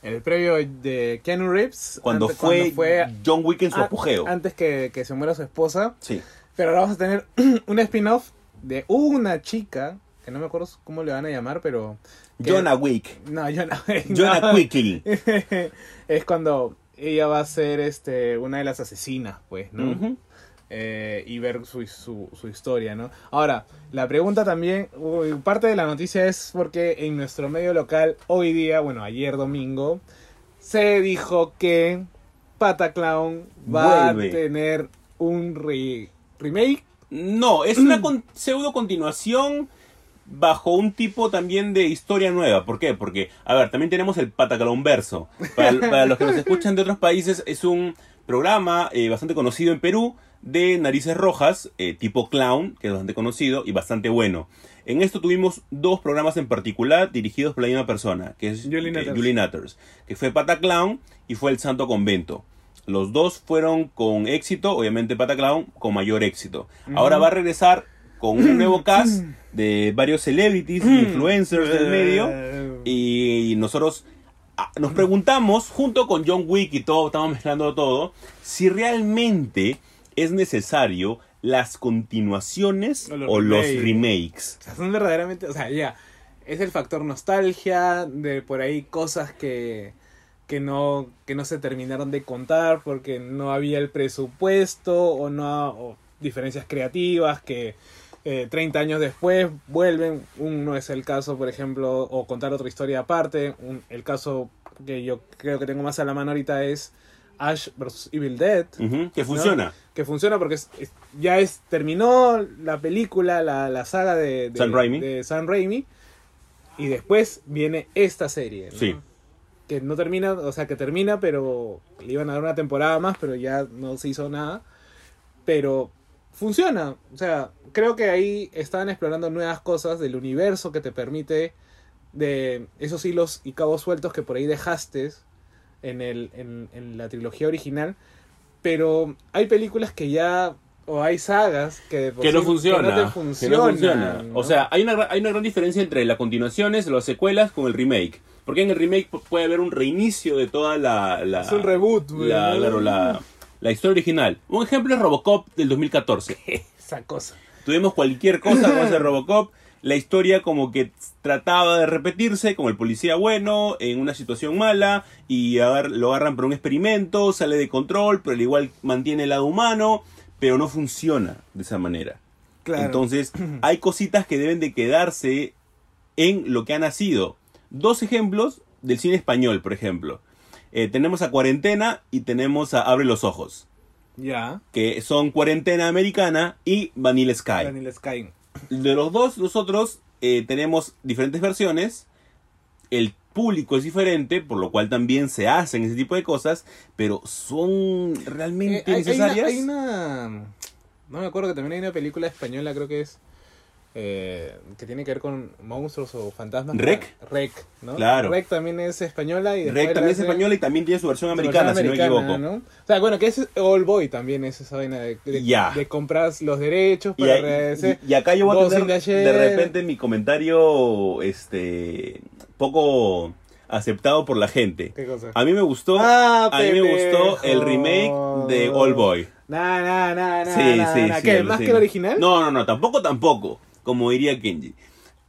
el previo de Keanu Reeves. Cuando, antes- fue, fue John Wick en su apogeo. Antes que, que se muera su esposa. Sí. Pero ahora vamos a tener un spin-off de una chica, que no me acuerdo cómo le van a llamar, pero... que- Jonah Wick. No, Jonah. Jonah no. Quickly. es cuando ella va a ser este una de las asesinas, pues, ¿no? Eh, y ver su, su, su historia, ¿no? Ahora, la pregunta también, uy, parte de la noticia es porque en nuestro medio local hoy día, bueno, ayer domingo, se dijo que Pataclown va Vuelve. a tener un re- remake. No, es una con- pseudo continuación bajo un tipo también de historia nueva. ¿Por qué? Porque, a ver, también tenemos el Pataclown Verso. Para, para los que nos escuchan de otros países, es un programa eh, bastante conocido en Perú de narices rojas, eh, tipo clown, que es bastante conocido y bastante bueno. En esto tuvimos dos programas en particular dirigidos por la misma persona, que es Julie eh, Natters. Julie Natters, que fue Pataclown y fue el Santo Convento. Los dos fueron con éxito, obviamente Pataclown con mayor éxito. Ahora va a regresar con un nuevo cast de varios celebrities, influencers del medio. Y nosotros ah, nos preguntamos, junto con John Wick y todo, estamos mezclando todo, si realmente es necesario las continuaciones O los o los remakes. O sea, son verdaderamente, o sea, ya, es el factor nostalgia, de por ahí cosas que, que, no, que no se terminaron de contar porque no había el presupuesto o no o diferencias creativas que eh, 30 años después vuelven. Uno es el caso, por ejemplo, o contar otra historia aparte. Un- el caso que yo creo que tengo más a la mano ahorita es Ash vs. Evil Dead que funciona. que funciona porque es- es- ya es terminó la película, la, la saga de, de, Sam Raimi. de Raimi, y después viene esta serie. ¿no? Sí. Que no termina, o sea, que termina, pero le iban a dar una temporada más, pero ya no se hizo nada. Pero funciona, o sea, creo que ahí estaban explorando nuevas cosas del universo que te permite de esos hilos y cabos sueltos que por ahí dejaste en, el, en, en la trilogía original. Pero hay películas que ya, o hay sagas que, Que no funciona. que no te que no funcionan, funciona. ¿no? O sea, hay una, hay una gran diferencia entre las continuaciones, las secuelas con el remake. Porque en el remake pu- puede haber un reinicio de toda la... la es un reboot, güey, la, claro, la, la historia original. Un ejemplo es Robocop del 2014. Esa cosa. Tuvimos cualquier cosa con ese Robocop. La historia como que trataba de repetirse, como el policía bueno, en una situación mala, y agar- lo agarran por un experimento, sale de control, pero al igual mantiene el lado humano, pero no funciona de esa manera. Claro. Entonces, hay cositas que deben de quedarse en lo que ha nacido. Dos ejemplos del cine español, por ejemplo. Eh, tenemos a Cuarentena y tenemos a Abre los Ojos, ya. que son Cuarentena Americana y Vanilla Sky. Daniel Sky. De los dos, nosotros eh, tenemos diferentes versiones. El público es diferente, por lo cual también se hacen ese tipo de cosas, pero son realmente Eh, hay- hay una- necesarias. Hay una, No me acuerdo que también hay una película española, creo que es. Eh, que tiene que ver con monstruos o fantasmas. ¿Rec? Rec, ¿no? Claro. Rec también es española y Rec también es española y también tiene su versión su americana, versión si no me americana, equivoco. ¿no? O sea, bueno, que es All Boy también es esa vaina de, de, Ya. de comprar los derechos Y, para rehacer- y- y acá yo voy a tener de repente mi comentario este poco aceptado por la gente. ¿Qué cosa? A mí me gustó, Ah, a mí me gustó el remake de All Boy. Nah, nah, nah, nah, Sí, nah, sí, nah. sí. ¿Qué? ¿Más que el original? No, no, no, tampoco, tampoco. Como diría Kenji.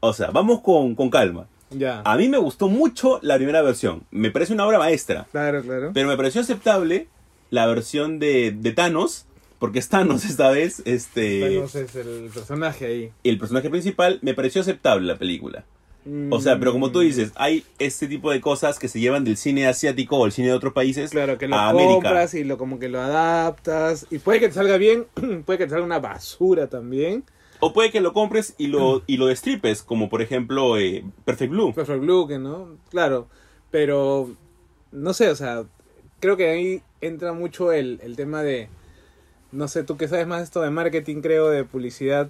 O sea, vamos con, con calma. Ya. A mí me gustó mucho la primera versión. Me parece una obra maestra. Claro, claro. Pero me pareció aceptable la versión de, de Thanos. Porque es Thanos esta vez. Este, Thanos es el personaje ahí. el personaje principal. Me pareció aceptable la película. O sea, pero como tú dices, hay este tipo de cosas que se llevan del cine asiático o el cine de otros países Claro, que lo a América. compras y lo como que lo adaptas. Y puede que te salga bien, puede que te salga una basura también. O puede que lo compres y lo, y lo destripes, como por ejemplo eh, Perfect Blue. Perfect Blue, que no, claro. Pero, no sé, o sea, creo que ahí entra mucho el, el tema de, no sé, tú que sabes más esto de marketing, creo, de publicidad.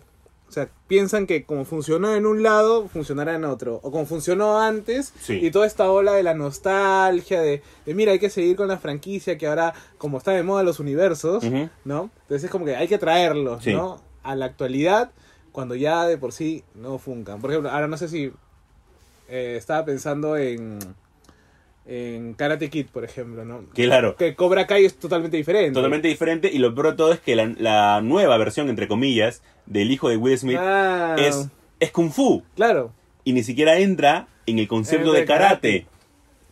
O sea, piensan que como funcionó en un lado, funcionará en otro. O como funcionó antes, Sí. y toda esta ola de la nostalgia, de, de mira, hay que seguir con la franquicia, que ahora, como está de moda los universos. ¿no? Entonces es como que hay que traerlos, Sí. ¿no? A la actualidad, cuando ya de por sí no funcan. Por ejemplo, ahora no sé si eh, estaba pensando en, en Karate Kid, por ejemplo, ¿no? Claro. Que Cobra Kai es totalmente diferente. Totalmente diferente y lo peor de todo es que la, la nueva versión, entre comillas, del hijo de Will Smith Ah, es, es Kung Fu Claro. y ni siquiera entra en el concepto de de karate. karate.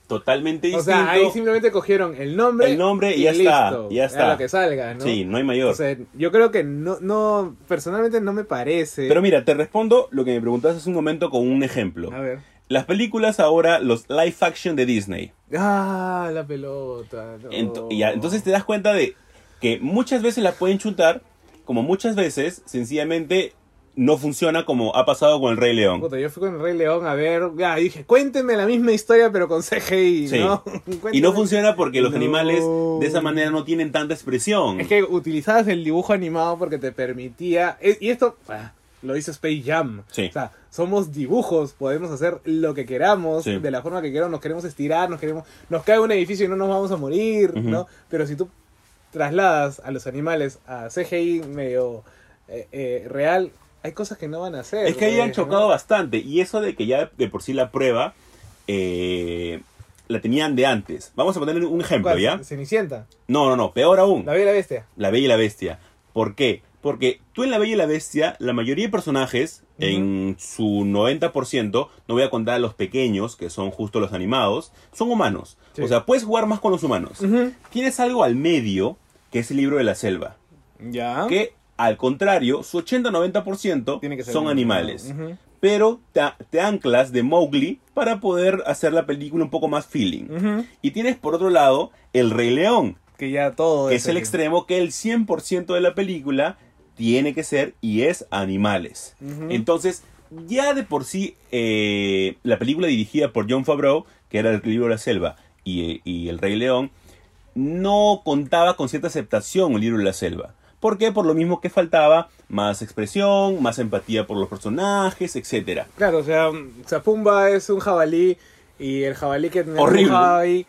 Totalmente O distinto. sea, ahí simplemente cogieron el nombre. El nombre y ya está, listo. ya está. A lo que salga, ¿no? Sí, no hay mayor. O sea, yo creo que no, no, personalmente no me parece. Pero mira, te respondo lo que me preguntaste hace un momento con un ejemplo. A ver. Las películas ahora, los live action de Disney. Ah, la pelota. no. Ent- ya, entonces te das cuenta de que muchas veces la pueden chutar, como muchas veces, sencillamente no funciona como ha pasado con el Rey León. Puta, yo fui con el Rey León a ver, ya dije, cuéntenme la misma historia pero con CGI, Sí. ¿no? Y no funciona porque los No. animales de esa manera no tienen tanta expresión. Es que utilizabas el dibujo animado porque te permitía. Y esto ah, lo hizo Space Jam. Sí. O sea, somos dibujos, podemos hacer lo que queramos, Sí. de la forma que queramos, nos queremos estirar, nos queremos. Nos cae un edificio y no nos vamos a morir. ¿no? Pero si tú trasladas a los animales a CGI medio eh, eh, real, hay cosas que no van a hacer. Es que ahí han ¿no? chocado bastante. Y eso de que ya de por sí la prueba eh, la tenían de antes. Vamos a poner un ejemplo, ¿Cuál? ¿ya? Cenicienta. No, no, no. Peor aún. La Bella y la Bestia. La Bella y la Bestia. ¿Por qué? Porque tú en La Bella y la Bestia, la mayoría de personajes, en su 90%, no voy a contar a los pequeños, que son justo los animados, son humanos. Sí. O sea, puedes jugar más con los humanos. Tienes algo al medio, que es el libro de la selva. Ya. Que, al contrario, su 80-90% Tiene que ser son animales. Pero te, te anclas de Mowgli para poder hacer la película un poco más feeling. Y tienes por otro lado el Rey León, Que ya todo que es el extremo que el 100% de la película tiene que ser y es animales. Entonces, ya de por sí, eh, la película dirigida por John Favreau, que era el libro de la selva, y, y el Rey León, no contaba con cierta aceptación el libro de la selva. ¿Por qué? Por lo mismo que faltaba más expresión, más empatía por los personajes, etcétera. Claro, o sea, o sea, Pumba es un jabalí y el jabalí que me Horrible. ahí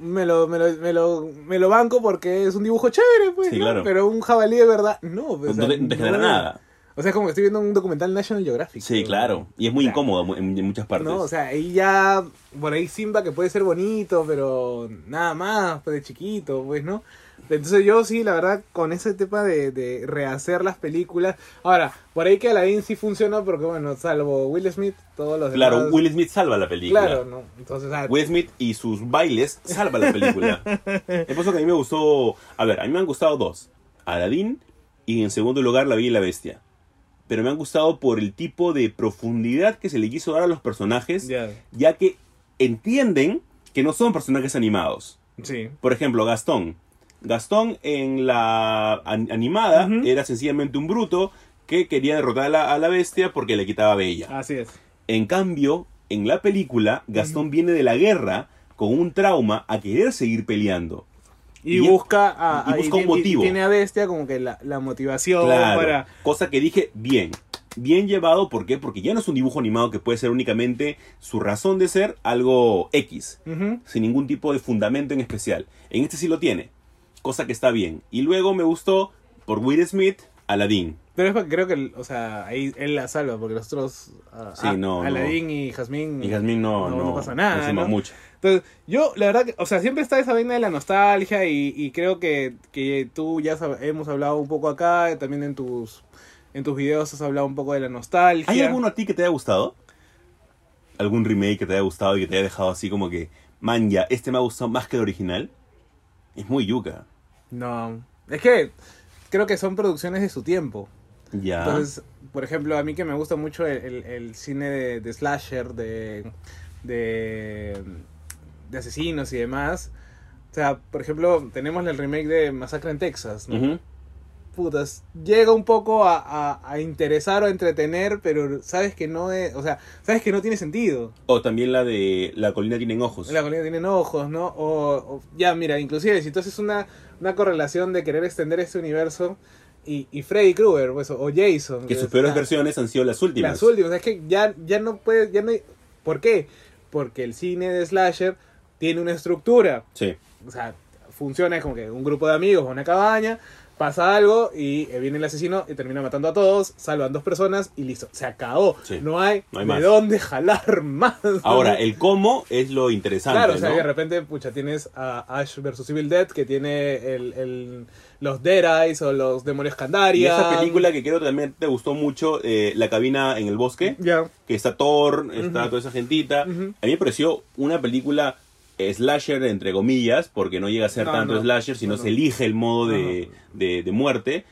me lo, me, lo, me, lo, me lo banco porque es un dibujo chévere, pues, Sí, ¿no? claro. Pero un jabalí de verdad, no. pues, o No sea, te, no te genera no. nada. O sea, es como que estoy viendo un documental National Geographic. Sí, ¿no? claro. Y es muy O sea, incómodo en, en muchas partes. No, o sea, ahí ya, por ahí Simba que puede ser bonito, pero nada más, pues de chiquito, pues, ¿no? Entonces yo sí, la verdad, con ese tema de, de rehacer las películas. Ahora, por ahí que Aladdin sí funciona porque, bueno, salvo Will Smith, todos los Claro, demás- Will Smith salva la película. Claro, ¿no? Entonces, ah, Will Smith y sus bailes salva la película. Es por eso que a mí me gustó. A ver, a mí me han gustado dos: Aladdin y en segundo lugar La Bella y la Bestia. Pero me han gustado por el tipo de profundidad que se le quiso dar a los personajes, ya, ya que entienden que no son personajes animados. sí. Por ejemplo, Gastón. Gastón en la an- animada era sencillamente un bruto que quería derrotar a la, a la bestia porque le quitaba bella. Así es. En cambio, en la película, Gastón viene de la guerra con un trauma a querer seguir peleando. Y, Y- busca, a, y a- busca un tiene- motivo. tiene a Bestia como que la, la motivación Claro. para... Cosa que dije, bien. Bien llevado, ¿por qué? Porque ya no es un dibujo animado que puede ser únicamente su razón de ser algo X, sin ningún tipo de fundamento en especial. En este sí lo tiene, cosa que está bien. Y luego me gustó, por Will Smith, Aladdin. Pero es porque creo que, o sea, ahí él la salva, porque los otros, ah, Sí, ah, no, no. Aladín y Jazmín, Y Jasmine no, no, no pasa nada, no mucho. Entonces, yo, la verdad, que, o sea, siempre está esa vaina de la nostalgia y, y creo que, que tú ya hemos hablado un poco acá, también en tus, en tus videos has hablado un poco de la nostalgia. ¿Hay alguno a ti que te haya gustado? ¿Algún remake que te haya gustado y que te haya dejado así como que, man, ya, este me ha gustado más que el original? Es muy yuca. No, es que creo que son producciones de su tiempo. Ya. Entonces, por ejemplo, a mí que me gusta mucho el, el- el cine de, de slasher, de, de, de asesinos y demás. O sea, por ejemplo, tenemos el remake de Masacre en Texas, ¿no? Putas, llega un poco a, a- a interesar o a entretener, pero sabes que no es, o sea, sabes que no tiene sentido. O también la de La colina tienen ojos. La colina tienen ojos, ¿no? O, o- ya, mira, inclusive si tú haces una, una correlación de querer extender este universo y, y Freddy Krueger, pues, o Jason. Que sus es- peores versiones han sido las últimas. Las últimas, es que ya, ya no puedes, ya no hay- ¿Por qué? Porque el cine de slasher tiene una estructura. Sí. O sea, funciona como que un grupo de amigos, una cabaña, pasa algo y eh, viene el asesino y termina matando a todos, salvan dos personas y listo, se acabó. Sí. No hay, No hay de más. dónde jalar más. Ahora, el cómo es lo interesante, Claro, o sea, ¿no? de repente, pucha, tienes a Ash vs Evil Dead que tiene el, el- los Dead Eyes o los demonios Y Candaria. esa película que creo también te gustó mucho, eh, La cabina en el bosque, que está Thor, está toda esa gentita. A mí me pareció una película slasher, entre comillas, porque no llega a ser No, tanto no. slasher, sino No, se elige el modo de, de- de muerte.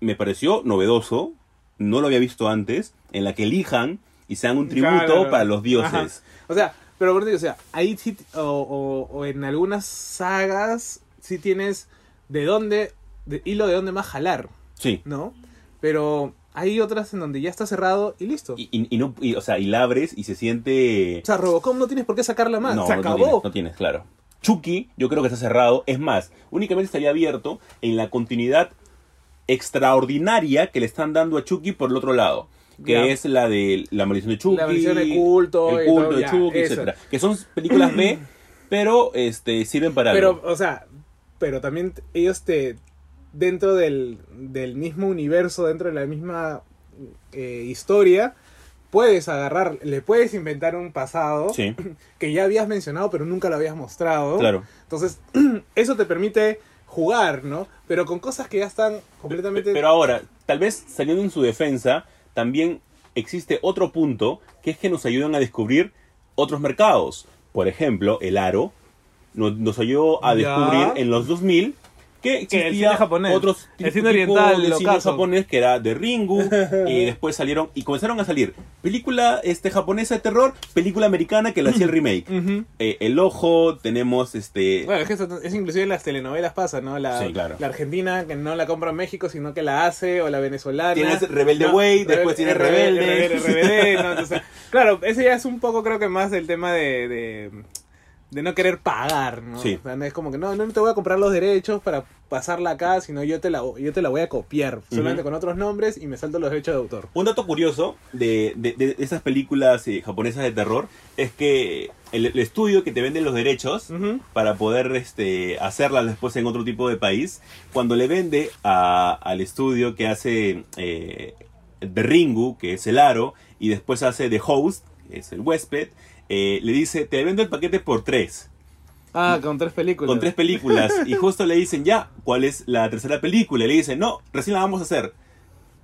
Me pareció novedoso, no lo había visto antes, en la que elijan y sean un tributo Claro. para los dioses. Ajá. O sea, pero por o sea, ahí sí, o, o- o en algunas sagas sí tienes de dónde, de hilo de dónde más jalar, Sí. ¿no? Pero hay otras en donde ya está cerrado y listo. Y, y- y no, y, o sea, y la abres y se siente... o sea, Robocop no tienes por qué sacarla más, no, se no acabó. tienes, no tienes, claro. Chucky, yo creo que está cerrado. Es más, únicamente estaría abierto en la continuidad extraordinaria que le están dando a Chucky por el otro lado. Que es la de la maldición de Chucky. La maldición de culto El culto todo, de ya, Chucky, etcétera Que son películas B, pero este sirven para Pero, algo. o sea, pero también ellos te, dentro del, del mismo universo, dentro de la misma eh, historia, puedes agarrar, le puedes inventar un pasado Sí, que ya habías mencionado pero nunca lo habías mostrado. claro. Entonces, eso te permite jugar, ¿no? Pero con cosas que ya están completamente... Pero ahora, tal vez saliendo en su defensa, también existe otro punto que es que nos ayudan a descubrir otros mercados. Por ejemplo, el aro nos, nos ayudó a Ya. descubrir en los 2000 que Que el cine japonés, otros el cine oriental, de cine japonés que era de Ringu y después salieron y comenzaron a salir película este japonesa de terror, película americana que le hacía el remake. Eh, el ojo, tenemos este Bueno, es que eso es inclusive en las telenovelas pasa, ¿no? La, Sí, claro. la argentina que no la compra en México, sino que la hace, o la venezolana. Tienes Rebelde Way, después tienes Rebelde. ¿no? Entonces, claro, ese ya es un poco, creo que más el tema de, de, de no querer pagar, ¿no? Sí. O sea, no es como que no, no te voy a comprar los derechos para pasarla acá, sino yo te la, yo te la voy a copiar, solamente con otros nombres y me salto los derechos de autor. Un dato curioso de, de, de esas películas eh, japonesas de terror es que el, el estudio que te vende los derechos para poder este, hacerlas después en otro tipo de país, cuando le vende a- al estudio que hace eh, The Ringu, que es el aro, y después hace The Host, que es el huésped, eh, le dice, te vendo el paquete por tres. Ah, con tres películas. Con tres películas. Y justo le dicen, ya, ¿cuál es la tercera película? Y le dicen, no, recién la vamos a hacer.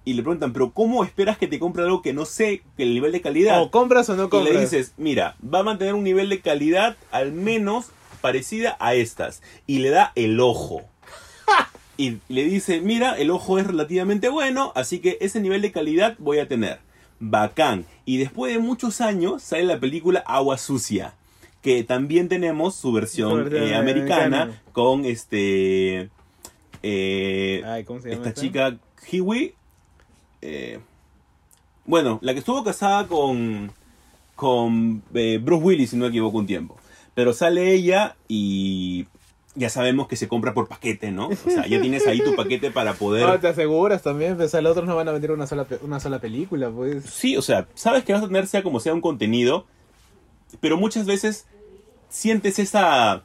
Y le preguntan, pero ¿cómo esperas que te compre algo que no sé que el nivel de calidad? O compras o no y compras. le dices, mira, va a mantener un nivel de calidad al menos parecida a estas. Y le da el ojo. Y le dice, mira, el ojo es relativamente bueno, así que ese nivel de calidad voy a tener. Bacán. Y después de muchos años sale la película Agua Sucia. Que también tenemos su versión eh, americana, americana. con este... eh, Ay, ¿cómo se llama esta esta? chica Hiwi. eh, bueno, la que estuvo casada con, con Bruce Willis, si no me equivoco, un tiempo. Pero sale ella y ya sabemos que se compra por paquete, ¿no? O sea, ya tienes ahí tu paquete para poder... No, te aseguras también, pues los otros no van a vender una sola, una sola película, pues. Sí, o sea, sabes que vas a tener sea como sea un contenido, pero muchas veces sientes esa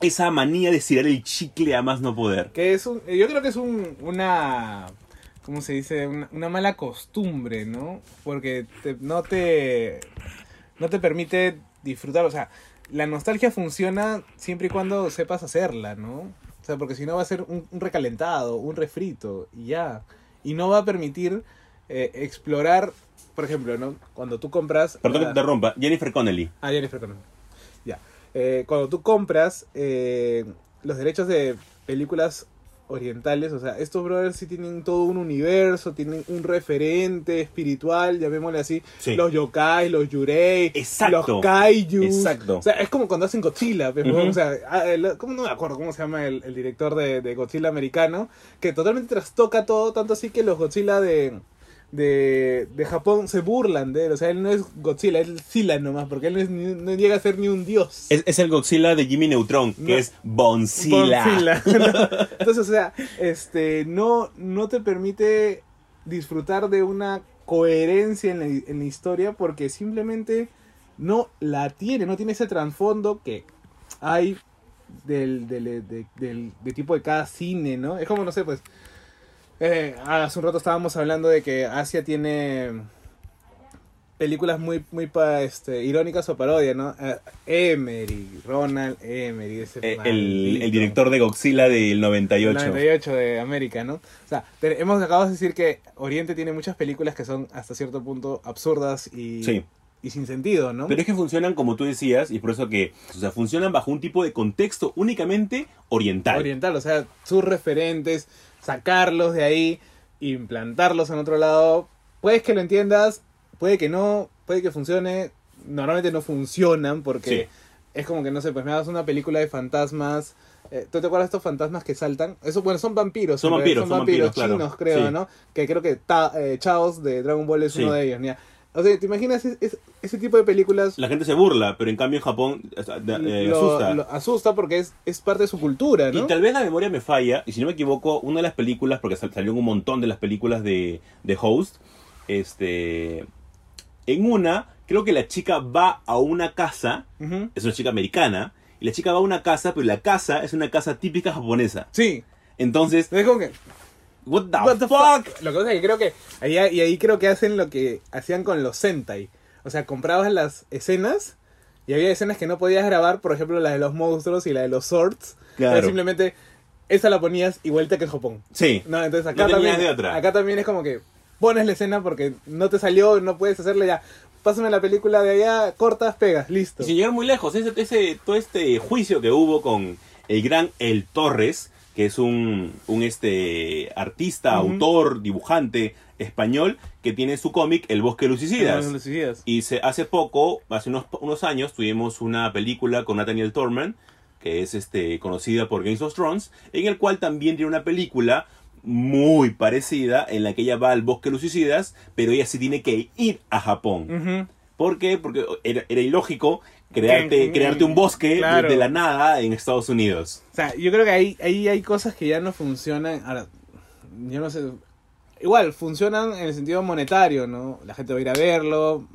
esa manía de estirar el chicle a más no poder. Que es un, yo creo que es un, una, ¿cómo se dice? Una, una mala costumbre, ¿no? Porque te- no te, no te permite disfrutar, o sea, la nostalgia funciona siempre y cuando sepas hacerla, ¿no? O sea, porque si no va a ser un, un recalentado, un refrito, y ya. Y no va a permitir eh, explorar, por ejemplo, ¿no? Cuando tú compras... Perdón que la- te interrumpa, Jennifer Connelly. Ah, Jennifer Connelly. Ya. Eh, cuando tú compras eh, los derechos de películas orientales, o sea, estos brothers sí tienen todo un universo, tienen un referente espiritual, llamémosle así, Sí. los yokai, los yurei, Exacto. los kaijus. Exacto. O sea, es como cuando hacen Godzilla, o sea, ah, ¿cómo no me acuerdo cómo se llama el, el director de, de Godzilla americano? Que totalmente trastoca todo, tanto así que los Godzilla de, de, de Japón se burlan de él. O sea, él no es Godzilla, es Zilla nomás, porque él no, es ni- no llega a ser ni un dios. Es, es el Godzilla de Jimmy Neutron, que No. es Bonzilla. Godzilla, ¿no? Entonces, o sea, este, no, no te permite disfrutar de una coherencia en la, en la historia porque simplemente no la tiene, no tiene ese trasfondo que hay del, del, de- del- de tipo de cada cine, ¿no? Es como, no sé, pues, eh, hace un rato estábamos hablando de que Asia tiene películas muy, muy pa- este, irónicas o parodia, ¿no? Eh, Emery, Ronald Emery, ese Eh, el, director de Godzilla del 98. El 98 de América, ¿no? O sea, te- hemos acabado de decir que Oriente tiene muchas películas que son hasta cierto punto absurdas y, Sí. y sin sentido, ¿no? Pero es que funcionan como tú decías, y por eso que, o sea, funcionan bajo un tipo de contexto únicamente oriental. Oriental, o sea, sus referentes, sacarlos de ahí, implantarlos en otro lado, puedes que lo entiendas, puede que no, puede que funcione, normalmente no funcionan porque es como que, no sé, pues me das una película de fantasmas. eh, ¿Tú te acuerdas de estos fantasmas que saltan? Eso, bueno, son vampiros. Son vampiros, son vampiros, claro. chinos, creo, Sí. ¿no? Que creo que Ta- eh, Chaos de Dragon Ball es Sí. uno de ellos. ¿ya? O sea, ¿te imaginas es- es- ese tipo de películas? La gente se burla, pero en cambio en Japón eh, lo, asusta. lo asusta porque es, es parte de su cultura, ¿no? Y tal vez la memoria me falla, y si no me equivoco, una de las películas, porque sal- salió un montón de las películas de, de Host, este, en una, creo que la chica va a una casa, es una chica americana, y la chica va a una casa, pero la casa es una casa típica japonesa. Sí. Entonces, Es como que, what the, What the fuck? fuck? Lo que pasa es que creo que ahí, y ahí creo que hacen lo que hacían con los Sentai. O sea, comprabas las escenas y había escenas que no podías grabar, por ejemplo, la de los monstruos y la de los swords. Claro. Pero simplemente esa la ponías igualita que en Japón. Sí. No, entonces acá No también de otra. acá también es como que pones la escena porque no te salió, no puedes hacerle ya. Pásame la película de allá, cortas, pegas, listo. Y sin llegar muy lejos, ese, ese, todo este juicio que hubo con el gran El Torres, que es un, un este artista, autor, dibujante español, que tiene su cómic El Bosque de. Los suicidas. Y se, hace poco, hace unos, unos años, tuvimos una película con Nathaniel Torman, que es este, conocida por Games of Thrones, en el cual también tiene una película muy parecida en la que ella va al bosque de pero ella sí tiene que ir a Japón. ¿Por qué? Porque era, era ilógico crearte, crearte un bosque de- Claro. de, la nada en Estados Unidos. O sea, yo creo que ahí, ahí hay cosas que ya no funcionan. Ahora, yo no sé. Igual, funcionan en el sentido monetario, ¿no? La gente va a ir a verlo,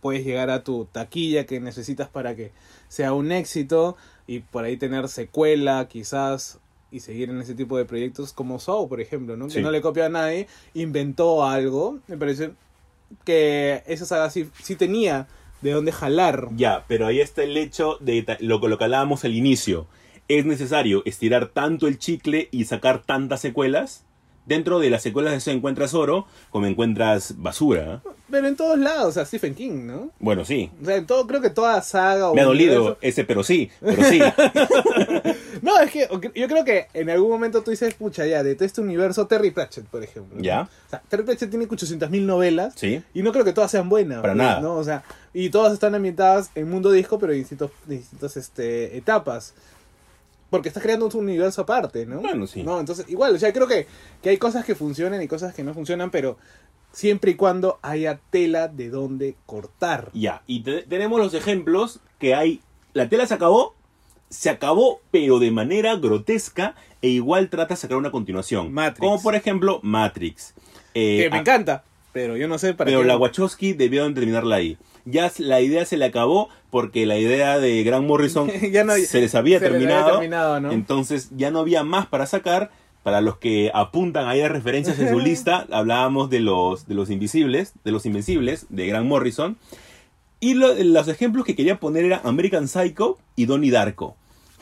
puedes llegar a tu taquilla que necesitas para que sea un éxito y por ahí tener secuela, quizás, y seguir en ese tipo de proyectos como Saw, por ejemplo, ¿no? Sí. Que no le copió a nadie, inventó algo. Me parece que esa saga sí, sí tenía de dónde jalar. Ya, pero ahí está el hecho de lo, que- lo que hablábamos al inicio. ¿Es necesario estirar tanto el chicle y sacar tantas secuelas? Dentro de las secuelas se encuentras oro, como encuentras basura. Pero en todos lados, Stephen King, ¿no? Bueno, sí. O sea, en todo, creo que toda saga o Me ha dolido universo- ese, pero sí, pero sí. No, es que yo creo que en algún momento tú dices, pucha, ya, de este universo, Terry Pratchett, por ejemplo. ¿no? Ya. O sea, Terry Pratchett tiene 800.000 novelas. Sí. Y no creo que todas sean buenas. Para ¿no? nada. ¿no? O sea, y todas están ambientadas en mundo disco, pero en distintos, distintas este, etapas. Porque estás creando un universo aparte, ¿no? Bueno, sí. No, entonces, igual, o sea, creo que, que hay cosas que funcionan y cosas que no funcionan, pero siempre y cuando haya tela de donde cortar. Ya, y te- tenemos los ejemplos que hay. La tela se acabó, se acabó, pero de manera grotesca, e igual trata de sacar una continuación. Matrix. Como por ejemplo Matrix. Eh, que me a- encanta, pero yo no sé para pero qué. la Wachowski debieron terminarla ahí. Ya la idea se le acabó porque la idea de Grant Morrison Ya no- se les había se les había terminado. Entonces ya no había más para sacar. Para los que apuntan ahí a referencias en su lista, hablábamos de los, de los invisibles, de los invencibles, de Grant Morrison. Y lo- los ejemplos que quería poner era American Psycho y Donnie Darko.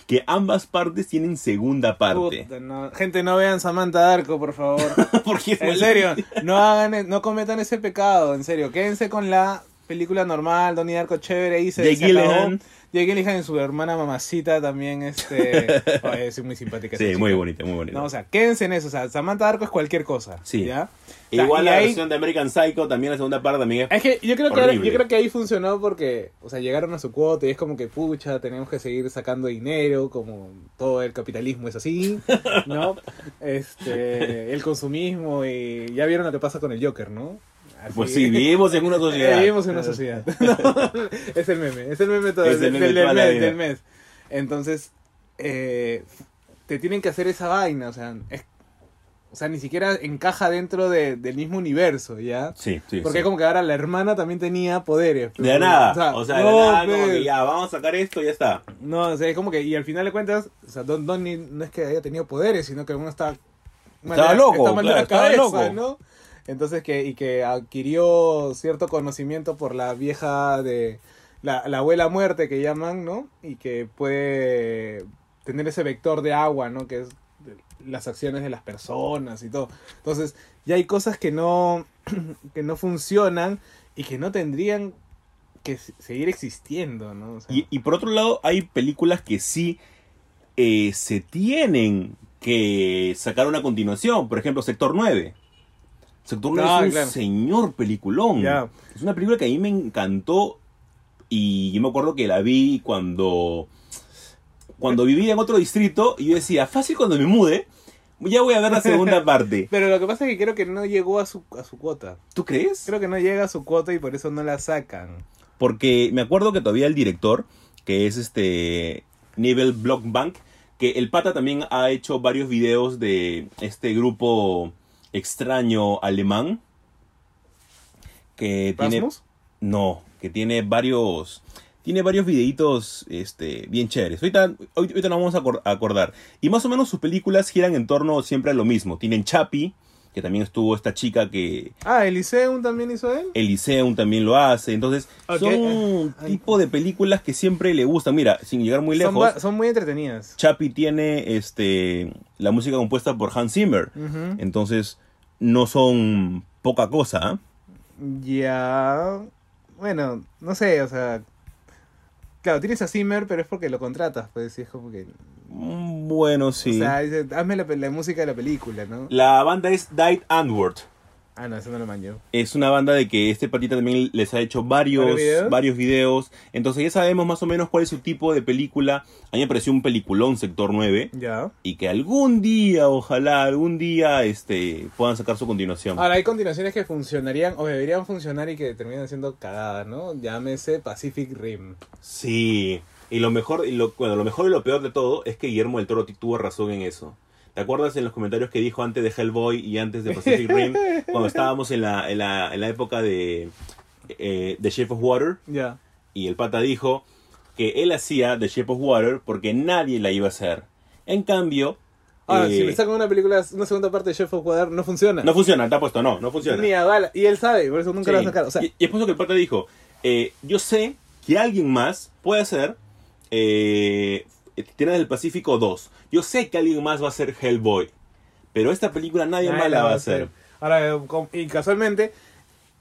Que ambas partes tienen segunda parte. Puta, no. Gente, no vean Samantha Darko, por favor. Porque En serio, no hagan, e- no cometan ese pecado, en serio. Quédense con la película normal, Donnie Darko chévere y se Jake se acabó. Gyllenhaal. Jake Gyllenhaal y su hermana mamacita también, este... Oye, es muy simpática Sí, muy bonita, muy bonita. No, o sea, quédense en eso. O sea, Samantha Darko es cualquier cosa. Sí. ¿ya? O sea, Igual la ahí- versión de American Psycho, también la segunda parte también es... Es que yo creo que, yo creo que ahí funcionó porque, o sea, llegaron a su cuota y es como que, pucha, tenemos que seguir sacando dinero, como todo el capitalismo es así, ¿no? Este, el consumismo y ya vieron lo que pasa con el Joker, ¿no? Así- Pues sí, vivimos en una sociedad. Vivimos en una sociedad. No, es el meme, es el meme todo, Es el meme del- del mes, del mes. Entonces, eh, te tienen que hacer esa vaina, o sea, es- o sea, ni siquiera encaja dentro de- del mismo universo, ¿ya? Sí, sí. Porque sí. como que ahora la hermana también tenía poderes. De la nada. O sea, de la no, nada, como pe- que ya, vamos a sacar esto y ya está. No, o sea, es como que, y al final de cuentas, o sea, Don Donnie no es que haya tenido poderes, sino que uno está mal de Estaba la- loco, está mal de claro, la estaba cabeza, loco. ¿no? Entonces que, y que adquirió cierto conocimiento por la vieja de la, la abuela muerte que llaman, ¿no? Y que puede tener ese vector de agua, ¿no? Que es las acciones de las personas y todo. Entonces, ya hay cosas que no, que no funcionan y que no tendrían que seguir existiendo, ¿no? Y, y por otro lado, hay películas que sí eh, se tienen que sacar una continuación. Por ejemplo, Sector 9. Sector 9 Ah, es un claro. señor peliculón. Es una película que a mí me encantó y yo me acuerdo que la vi cuando cuando vivía en otro distrito y yo decía, fácil cuando me mude, ya voy a ver la segunda parte. Pero lo que pasa es que creo que no llegó a su, a su cuota. ¿Tú crees? Creo que no llega a su cuota y por eso no la sacan. Porque me acuerdo que todavía el director, que es este Nivel Blockbank, que el pata también ha hecho varios videos de este grupo extraño alemán. Que tiene. ¿Rasmus? No, que tiene varios. Tiene varios videitos este, bien chéveres. Ahorita, ahorita nos vamos a acordar. Y más o menos sus películas giran en torno siempre a lo mismo. Tienen Chapi, que también estuvo esta chica que Ah, Elyseum también hizo él. Elyseum también lo hace. Entonces, son un tipo de películas que siempre le gustan. Mira, sin llegar muy lejos, son muy entretenidas. Chapi tiene este la música compuesta por Hans Zimmer. Entonces, no son poca cosa. ¿ah? Ya. Bueno, no sé, o sea. Claro, tienes a Zimmer, pero es porque lo contratas, pues, y es como que. Mm, Bueno, sí. O sea, dice, hazme la, música de la película, ¿no? la banda es Died Antwoord. Ah, no, eso no lo manjo. Es una banda de que este patita también les ha hecho varios, ¿Varios videos? varios videos. Entonces ya sabemos más o menos cuál es su tipo de película. A mí me pareció un peliculón Sector 9. Ya. Y que algún día, ojalá, algún día este, puedan sacar su continuación. Ahora, hay continuaciones que funcionarían o deberían funcionar y que terminan siendo cagadas, ¿no? Llámese Pacific Rim. Sí. Y lo mejor, y lo, bueno, lo mejor y lo peor de todo es que Guillermo del Toro tuvo razón en eso. ¿Te acuerdas en los comentarios que dijo antes de Hellboy y antes de Pacific Rim? cuando estábamos en la, en la, en la época de eh, The Shape of Water. Ya. Y el pata dijo que él hacía The Shape of Water porque nadie la iba a hacer. En cambio, Ahora, eh, si me sacan una película, una segunda parte de Chef of Water, no funciona. no funciona, está puesto, no, no funciona. Ni a bala. Y él sabe, por eso nunca Sí. lo va a sacar. O sea, y, y es por eso que el pata dijo, eh, yo sé que alguien más puede hacer eh, Tierra del Pacífico 2. Yo sé que alguien más va a hacer Hellboy. Pero esta película nadie, nadie más la va a hacer. Ahora, eh, y casualmente,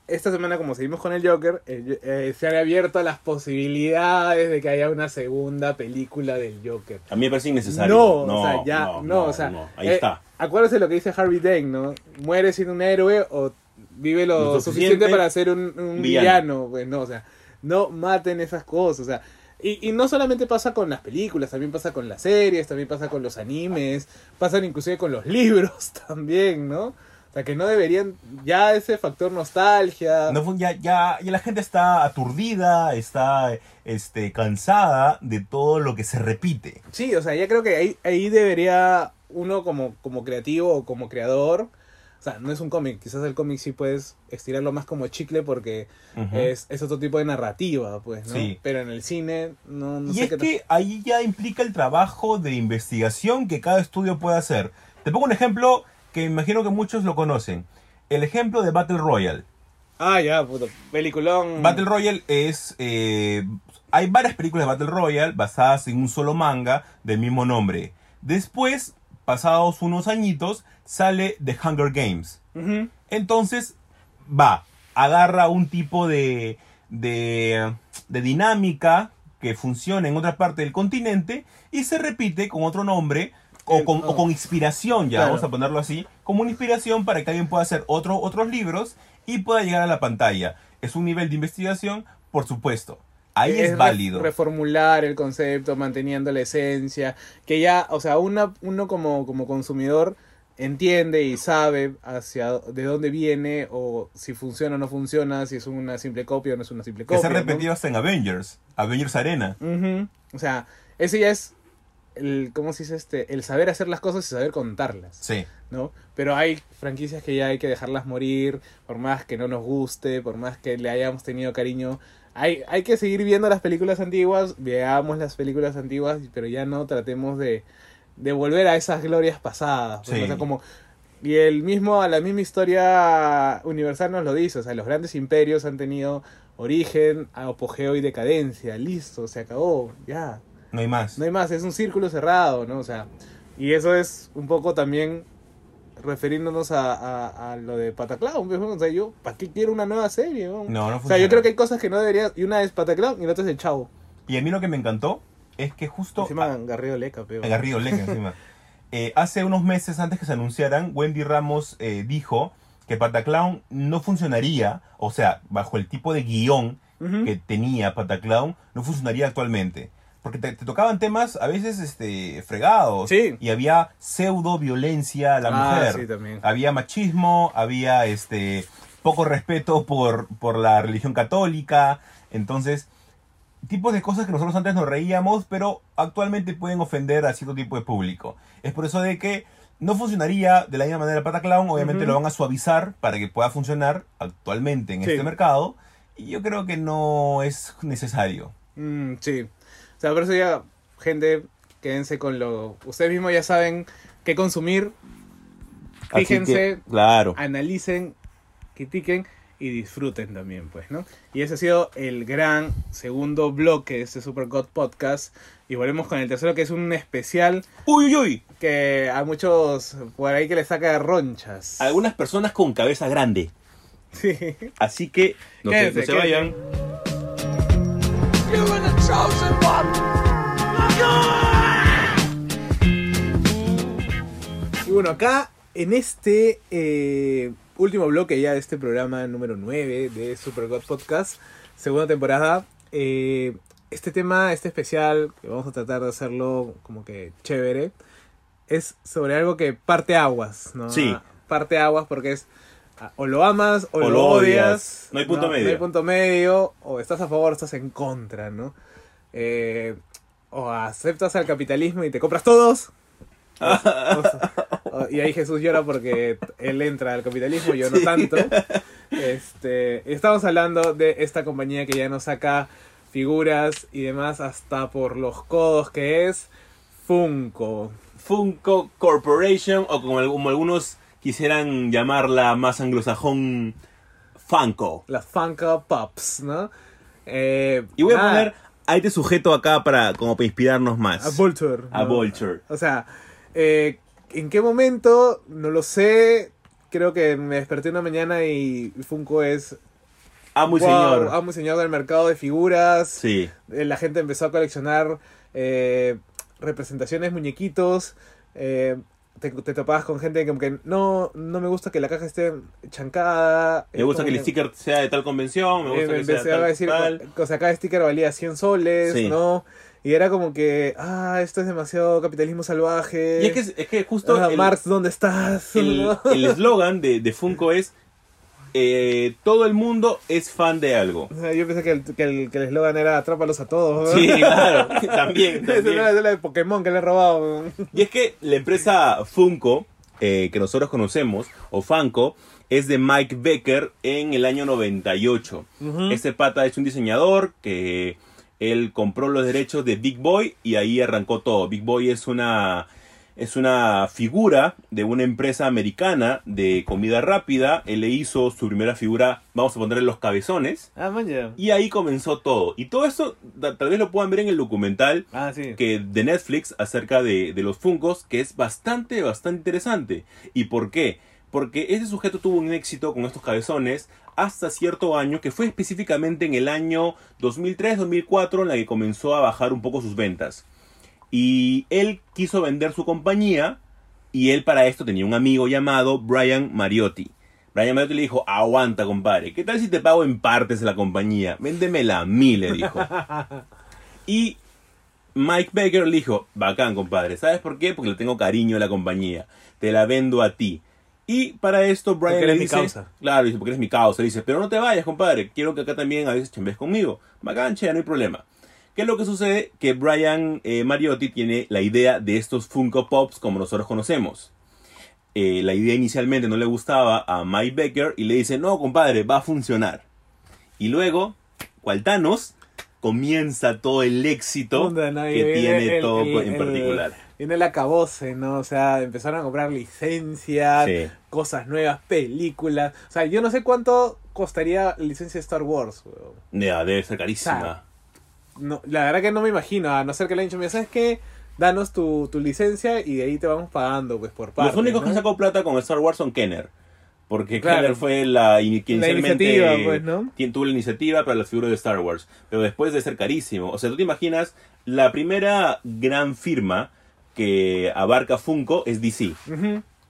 esta semana, como seguimos con el Joker, eh, eh, se han abierto las posibilidades de que haya una segunda película del Joker. A mí me parece innecesario. No, no, o sea, ya, no, no, o sea, no. Ahí eh, está. Acuérdese lo que dice Harvey Dent, ¿no? Muere siendo un héroe o vive lo, Lo suficiente, suficiente para ser un, un villano. villano, pues no, o sea, no maten esas cosas, o sea, y, y no solamente pasa con las películas, también pasa con las series, también pasa con los animes, pasan inclusive con los libros también, ¿no? O sea, que no deberían, ya ese factor nostalgia, No ya, ya, ya la gente está aturdida, está este, cansada de todo lo que se repite. Sí, o sea, ya creo que ahí, ahí debería uno como, como creativo o como creador, o sea, no es un cómic, quizás el cómic sí puedes estirarlo más como chicle porque es, es otro tipo de narrativa, pues, ¿no? Sí. Pero en el cine, no, no y sé es qué que ahí ya implica el trabajo de investigación que cada estudio puede hacer. Te pongo un ejemplo que imagino que muchos lo conocen. El ejemplo de Battle Royale. Ah, ya, puto, peliculón. Battle Royale es... eh, hay varias películas de Battle Royale basadas en un solo manga del mismo nombre. Después, pasados unos añitos, sale The Hunger Games. Entonces, va, agarra un tipo de, de, de dinámica que funciona en otra parte del continente y se repite con otro nombre o con, o con inspiración, ya Claro. vamos a ponerlo así, como una inspiración para que alguien pueda hacer otro, otros libros y pueda llegar a la pantalla. Es un nivel de investigación, por supuesto. Ahí es, válido. Reformular el concepto, manteniendo la esencia, que ya, o sea, una, uno como, como consumidor entiende y sabe hacia de dónde viene o si funciona o no funciona, si es una simple copia o no es una simple que copia. se ha ¿no? repetido hasta en Avengers, Avengers Arena. Ujú. O sea, ese ya es el, ¿cómo se dice este? El saber hacer las cosas y saber contarlas, Sí. ¿no? Pero hay franquicias que ya hay que dejarlas morir, por más que no nos guste, por más que le hayamos tenido cariño. Hay, hay que seguir viendo las películas antiguas, veamos las películas antiguas, pero ya no tratemos de, de volver a esas glorias pasadas. pues, Sí. O sea, como... Y el mismo, a la misma historia universal nos lo dice, o sea, los grandes imperios han tenido origen, apogeo y decadencia, listo, se acabó, ya, No hay más. no hay más, es un círculo cerrado, ¿no? O sea, y eso es un poco también refiriéndonos a, a, a lo de Pataclown, pues, o sea, yo, ¿para qué quiero una nueva serie? no? No, no o sea, funciona. yo creo que hay cosas que no debería, y una es Pataclown y la otra es el Chavo. Y a mí lo que me encantó es que justo... Encima Garrido Leca, pero. Garrido Leca encima. Eh, hace unos meses antes que se anunciaran, Wendy Ramos eh, dijo que Pataclown no funcionaría, o sea, bajo el tipo de guion que tenía Pataclown, no funcionaría actualmente. Porque te, te tocaban temas a veces este, fregados. Sí. Y había pseudo violencia a la Ah, mujer. sí, también. Había machismo, había este poco respeto por, por la religión católica. Entonces, tipos de cosas que nosotros antes nos reíamos, pero actualmente pueden ofender a cierto tipo de público. Es por eso de que no funcionaría de la misma manera Pataclown, obviamente Ujú. lo van a suavizar para que pueda funcionar actualmente en Sí. este mercado. Y yo creo que no es necesario. Mm, sí. O sea, por eso ya, gente, quédense con lo... Ustedes mismos ya saben qué consumir. Fíjense, que, claro. analicen, critiquen y disfruten también, pues, ¿no? Y ese ha sido el gran segundo bloque de este Super God Podcast. Y volvemos con el tercero, que es un especial Uy, uy, uy. que a muchos por ahí que les saca ronchas. Algunas personas con cabeza grande. Sí. Así que no se, no se quédense. vayan. Y bueno, acá en este eh, último bloque ya de este programa número 9 de Super God Podcast, segunda temporada, eh, este tema, este especial, que vamos a tratar de hacerlo como que chévere, es sobre algo que parte aguas, ¿no? Sí. Parte aguas porque es ah, o lo amas o, O lo, lo odias. odias. No hay punto medio. No hay punto medio, o estás a favor o estás en contra, ¿no? Eh, o aceptas al capitalismo y te compras todos. O- o- y ahí Jesús llora porque él entra al capitalismo, yo no tanto. Este, estamos hablando de esta compañía que ya nos saca figuras y demás hasta por los codos que es Funko. Funko Corporation, o como, como algunos quisieran llamarla más anglosajón, Funko. Las Funko Pops, ¿no? Eh, Y voy a poner a este sujeto acá para, como para inspirarnos más. a Vulture. A ¿no? Vulture. O sea, eh, ¿en qué momento? No lo sé. Creo que me desperté una mañana y Funko es Amo y Wow, señor. amo y señor del mercado de figuras. Sí. Eh, La gente empezó a coleccionar eh, representaciones, muñequitos. eh, te, te topabas con gente que como que no, no me gusta que la caja esté chancada. Me gusta que el sticker sea de tal convención, me eh, gusta me que sea a tal, decir, tal. o sea, cada sticker valía 100 soles, Sí. ¿no? Y era como que, ah, esto es demasiado capitalismo salvaje. Y es que, es que justo Ah, el- Marx, ¿dónde estás? el ¿No? el eslogan de, de Funko es eh, todo el mundo es fan de algo. O sea, yo pensé que el que el que el eslogan era atrápalos a todos. ¿no? Sí, claro, también. También. era esa era la de Pokémon que le he robado. Y es que la empresa Funko, eh, que nosotros conocemos, o Funko, es de Mike Becker en el año 98. Este pata es un diseñador que él compró los derechos de Big Boy y ahí arrancó todo. Big Boy es una, es una figura de una empresa americana de comida rápida. Él le hizo su primera figura, vamos a ponerle los cabezones. Ah, man, ya. Y ahí comenzó todo. Y todo eso tal vez lo puedan ver en el documental Ah, sí. que de Netflix acerca de, de los Funkos, que es bastante, bastante interesante. ¿Y por qué? Porque ese sujeto tuvo un éxito con estos cabezones hasta cierto año, que fue específicamente en el año 2003-2004, en la que comenzó a bajar un poco sus ventas. Y él quiso vender su compañía, y él para esto tenía un amigo llamado Brian Mariotti. Brian Mariotti le dijo, aguanta compadre, ¿qué tal si te pago en partes la compañía? Véndemela a mí, le dijo. Y Mike Baker le dijo, bacán, compadre. ¿Sabes por qué? Porque le tengo cariño a la compañía. Te la vendo a ti. Y para esto Brian Porque le eres mi dice, causa. claro, dice, porque eres mi causa. Le dice, pero no te vayas, compadre. Quiero que acá también a veces chambes conmigo. Bacán, che, no hay problema. ¿Qué es lo que sucede? Que Brian eh, Mariotti tiene la idea de estos Funko Pops como nosotros conocemos. Eh, la idea inicialmente no le gustaba a Mike Baker y le dice, no, compadre, va a funcionar. Y luego, cual Thanos, comienza todo el éxito no, que tiene el- todo el- en el- particular. Viene el acabose, ¿no? O sea, empezaron a comprar licencias, Sí. cosas nuevas, películas. O sea, yo no sé cuánto costaría la licencia de Star Wars. Ya, debe ser carísima. No, la verdad que no me imagino, a no ser que le hayan dicho, mira, ¿sabes qué? Danos tu, tu licencia y de ahí te vamos pagando, pues, por parte. Los únicos ¿no? que sacó plata con Star Wars son Kenner. Porque Claro. Kenner fue la quien La iniciativa, pues, ¿no? quien tuvo la iniciativa para las figuras de Star Wars. Pero después de ser carísimo. O sea, tú te imaginas, la primera gran firma que abarca Funko es DC.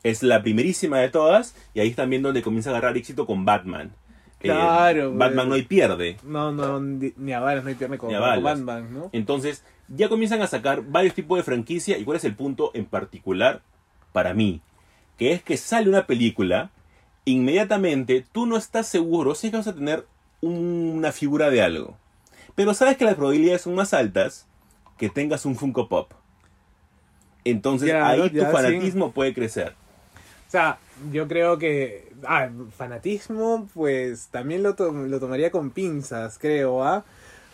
Es la primerísima de todas y ahí es también donde comienza a agarrar éxito con Batman. Eh, Claro, Batman no hay pierde. No, no, ni, a balas, no hay pierde con. Batman, ¿no? Entonces, ya comienzan a sacar varios tipos de franquicia. ¿Y cuál es el punto en particular para mí? Que es que sale una película, inmediatamente tú no estás seguro si es que vas a tener una figura de algo. Pero sabes que las probabilidades son más altas que tengas un Funko Pop. Entonces ahí tu sí. fanatismo puede crecer. O sea, yo creo que. Ah, fanatismo, pues también lo, to- lo tomaría con pinzas, creo, ¿ah?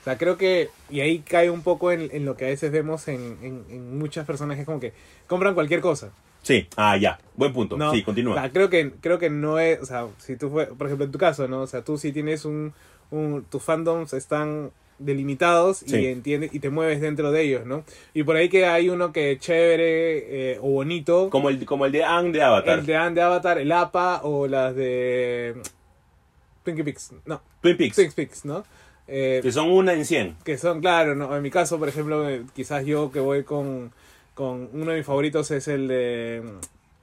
O sea, creo que. Y ahí cae un poco en, en lo que a veces vemos en, en, en muchas personas, que es como que compran cualquier cosa. Sí, ah, ya, buen punto. ¿no? Sí, O continúa. sea, creo que, creo que no es. O sea, si tú fue. Por ejemplo, en tu caso, ¿no? O sea, tú sí tienes un. un tus fandoms están delimitados Sí. y entiendes y te mueves dentro de ellos, ¿no? Y por ahí que hay uno que es chévere eh, o bonito. Como el, como el de Ang de Avatar. El de Anne de Avatar, el APA o las de Twinkie Peaks, no, Twin Peaks. Twin Peaks, ¿no? Eh, Que son una en 100. que son, claro, ¿no? en mi caso, por ejemplo, eh, quizás yo que voy con, con uno de mis favoritos es el de mm,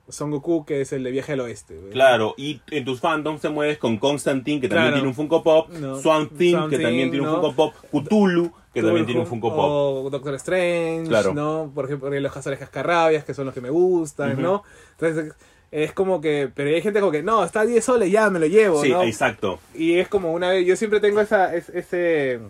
Son Goku, que es el de Viaje al Oeste. güey. Claro, y en tus fandoms te mueves con Constantine, que también Claro. tiene un Funko Pop, No. Swamp Thing, que también tiene un. Funko Pop, Cthulhu, que también tiene un Funko Pop. O Doctor Strange, Claro. ¿no? Por ejemplo, los cazadores cascarrabias, que son los que me gustan. ¿no? Entonces, es como que, pero hay gente como que, no, está a 10 soles, ya me lo llevo, Sí, ¿no? exacto. Y es como una vez, yo siempre tengo esa, es- ese,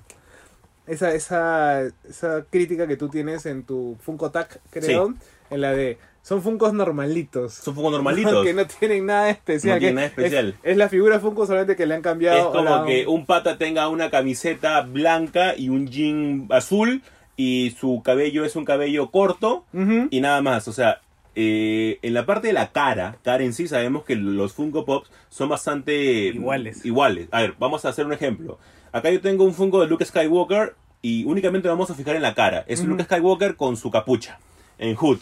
esa, esa, esa crítica que tú tienes en tu Funko Tag, creo, en la de, son Funkos normalitos. Son Funko normalitos. que no tienen nada especial. No tienen nada especial. Es, es la figura Funko solamente que le han Es cambiado. como la- que un pata tenga una camiseta blanca y un jean azul y su cabello es un cabello corto y nada más. O sea, eh, en la parte de la cara, cara en sí, sabemos que los Funko Pops son bastante Iguales. iguales. A ver, vamos a hacer un ejemplo. Acá yo tengo un Funko de Luke Skywalker y únicamente lo vamos a fijar en la cara. Es Ujú. Luke Skywalker con su capucha en hood.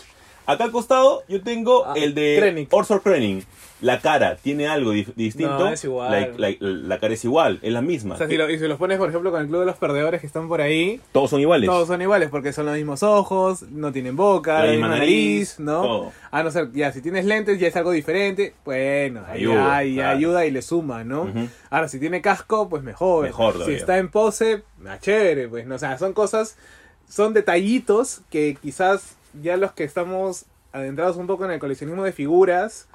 Acá al costado yo tengo Ah, el de Krennic. Orson Krennic. La cara tiene algo dif- distinto. No, es igual. La, la- la cara es igual, es la misma. O sea, si, lo, y si los pones, por ejemplo, con el Club de los Perdedores que están por ahí, Todos son iguales. todos son iguales porque son los mismos ojos, no tienen boca, La la, misma nariz, nariz, ¿no? todo. A no ser, ya, si tienes lentes ya es algo diferente, bueno, Ayuda, ahí claro. ayuda y le suma, ¿no? Ahora, si tiene casco, pues mejor. Mejor Si está en pose, más chévere, pues, ¿no? O sea, son cosas, son detallitos que quizás ya los que estamos adentrados un poco en el coleccionismo de figuras,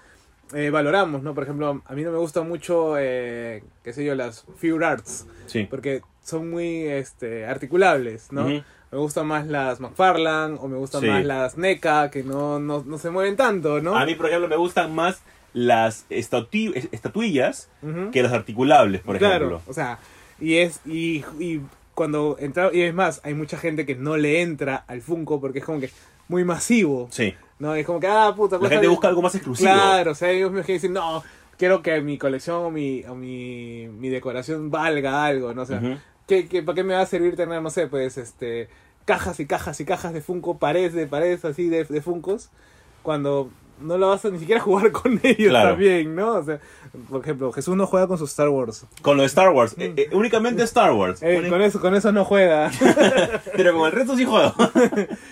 eh, valoramos, ¿no? Por ejemplo, a mí no me gustan mucho, eh, qué sé yo, las figure arts, Sí. porque son muy este, articulables, ¿no? Me gustan más las McFarlane o me gustan Sí. más las NECA, que no, no, no se mueven tanto, ¿no? A mí, por ejemplo, me gustan más las estatu- estatuillas que los articulables, por claro, ejemplo. o sea, y es y, y cuando entra y es más, hay mucha gente que no le entra al Funko porque es como que muy masivo, Sí. ¿no? Es como que ah, puta, La gente de- busca algo más exclusivo. Claro, o sea, ellos me dicen, "No, quiero que mi colección o mi o mi, mi decoración valga algo, no o sea, Ujú. ¿qué, qué, para qué me va a servir tener, no sé, pues este cajas y cajas y cajas de Funko, paredes de paredes así de, de Funkos cuando no lo vas a ni siquiera jugar con ellos Claro. también, ¿no? O sea, por ejemplo, Jesús no juega con sus Star Wars. Con lo de Star Wars. eh, eh, únicamente Star Wars. Eh, con eso con eso no juega. Pero con el resto sí juego.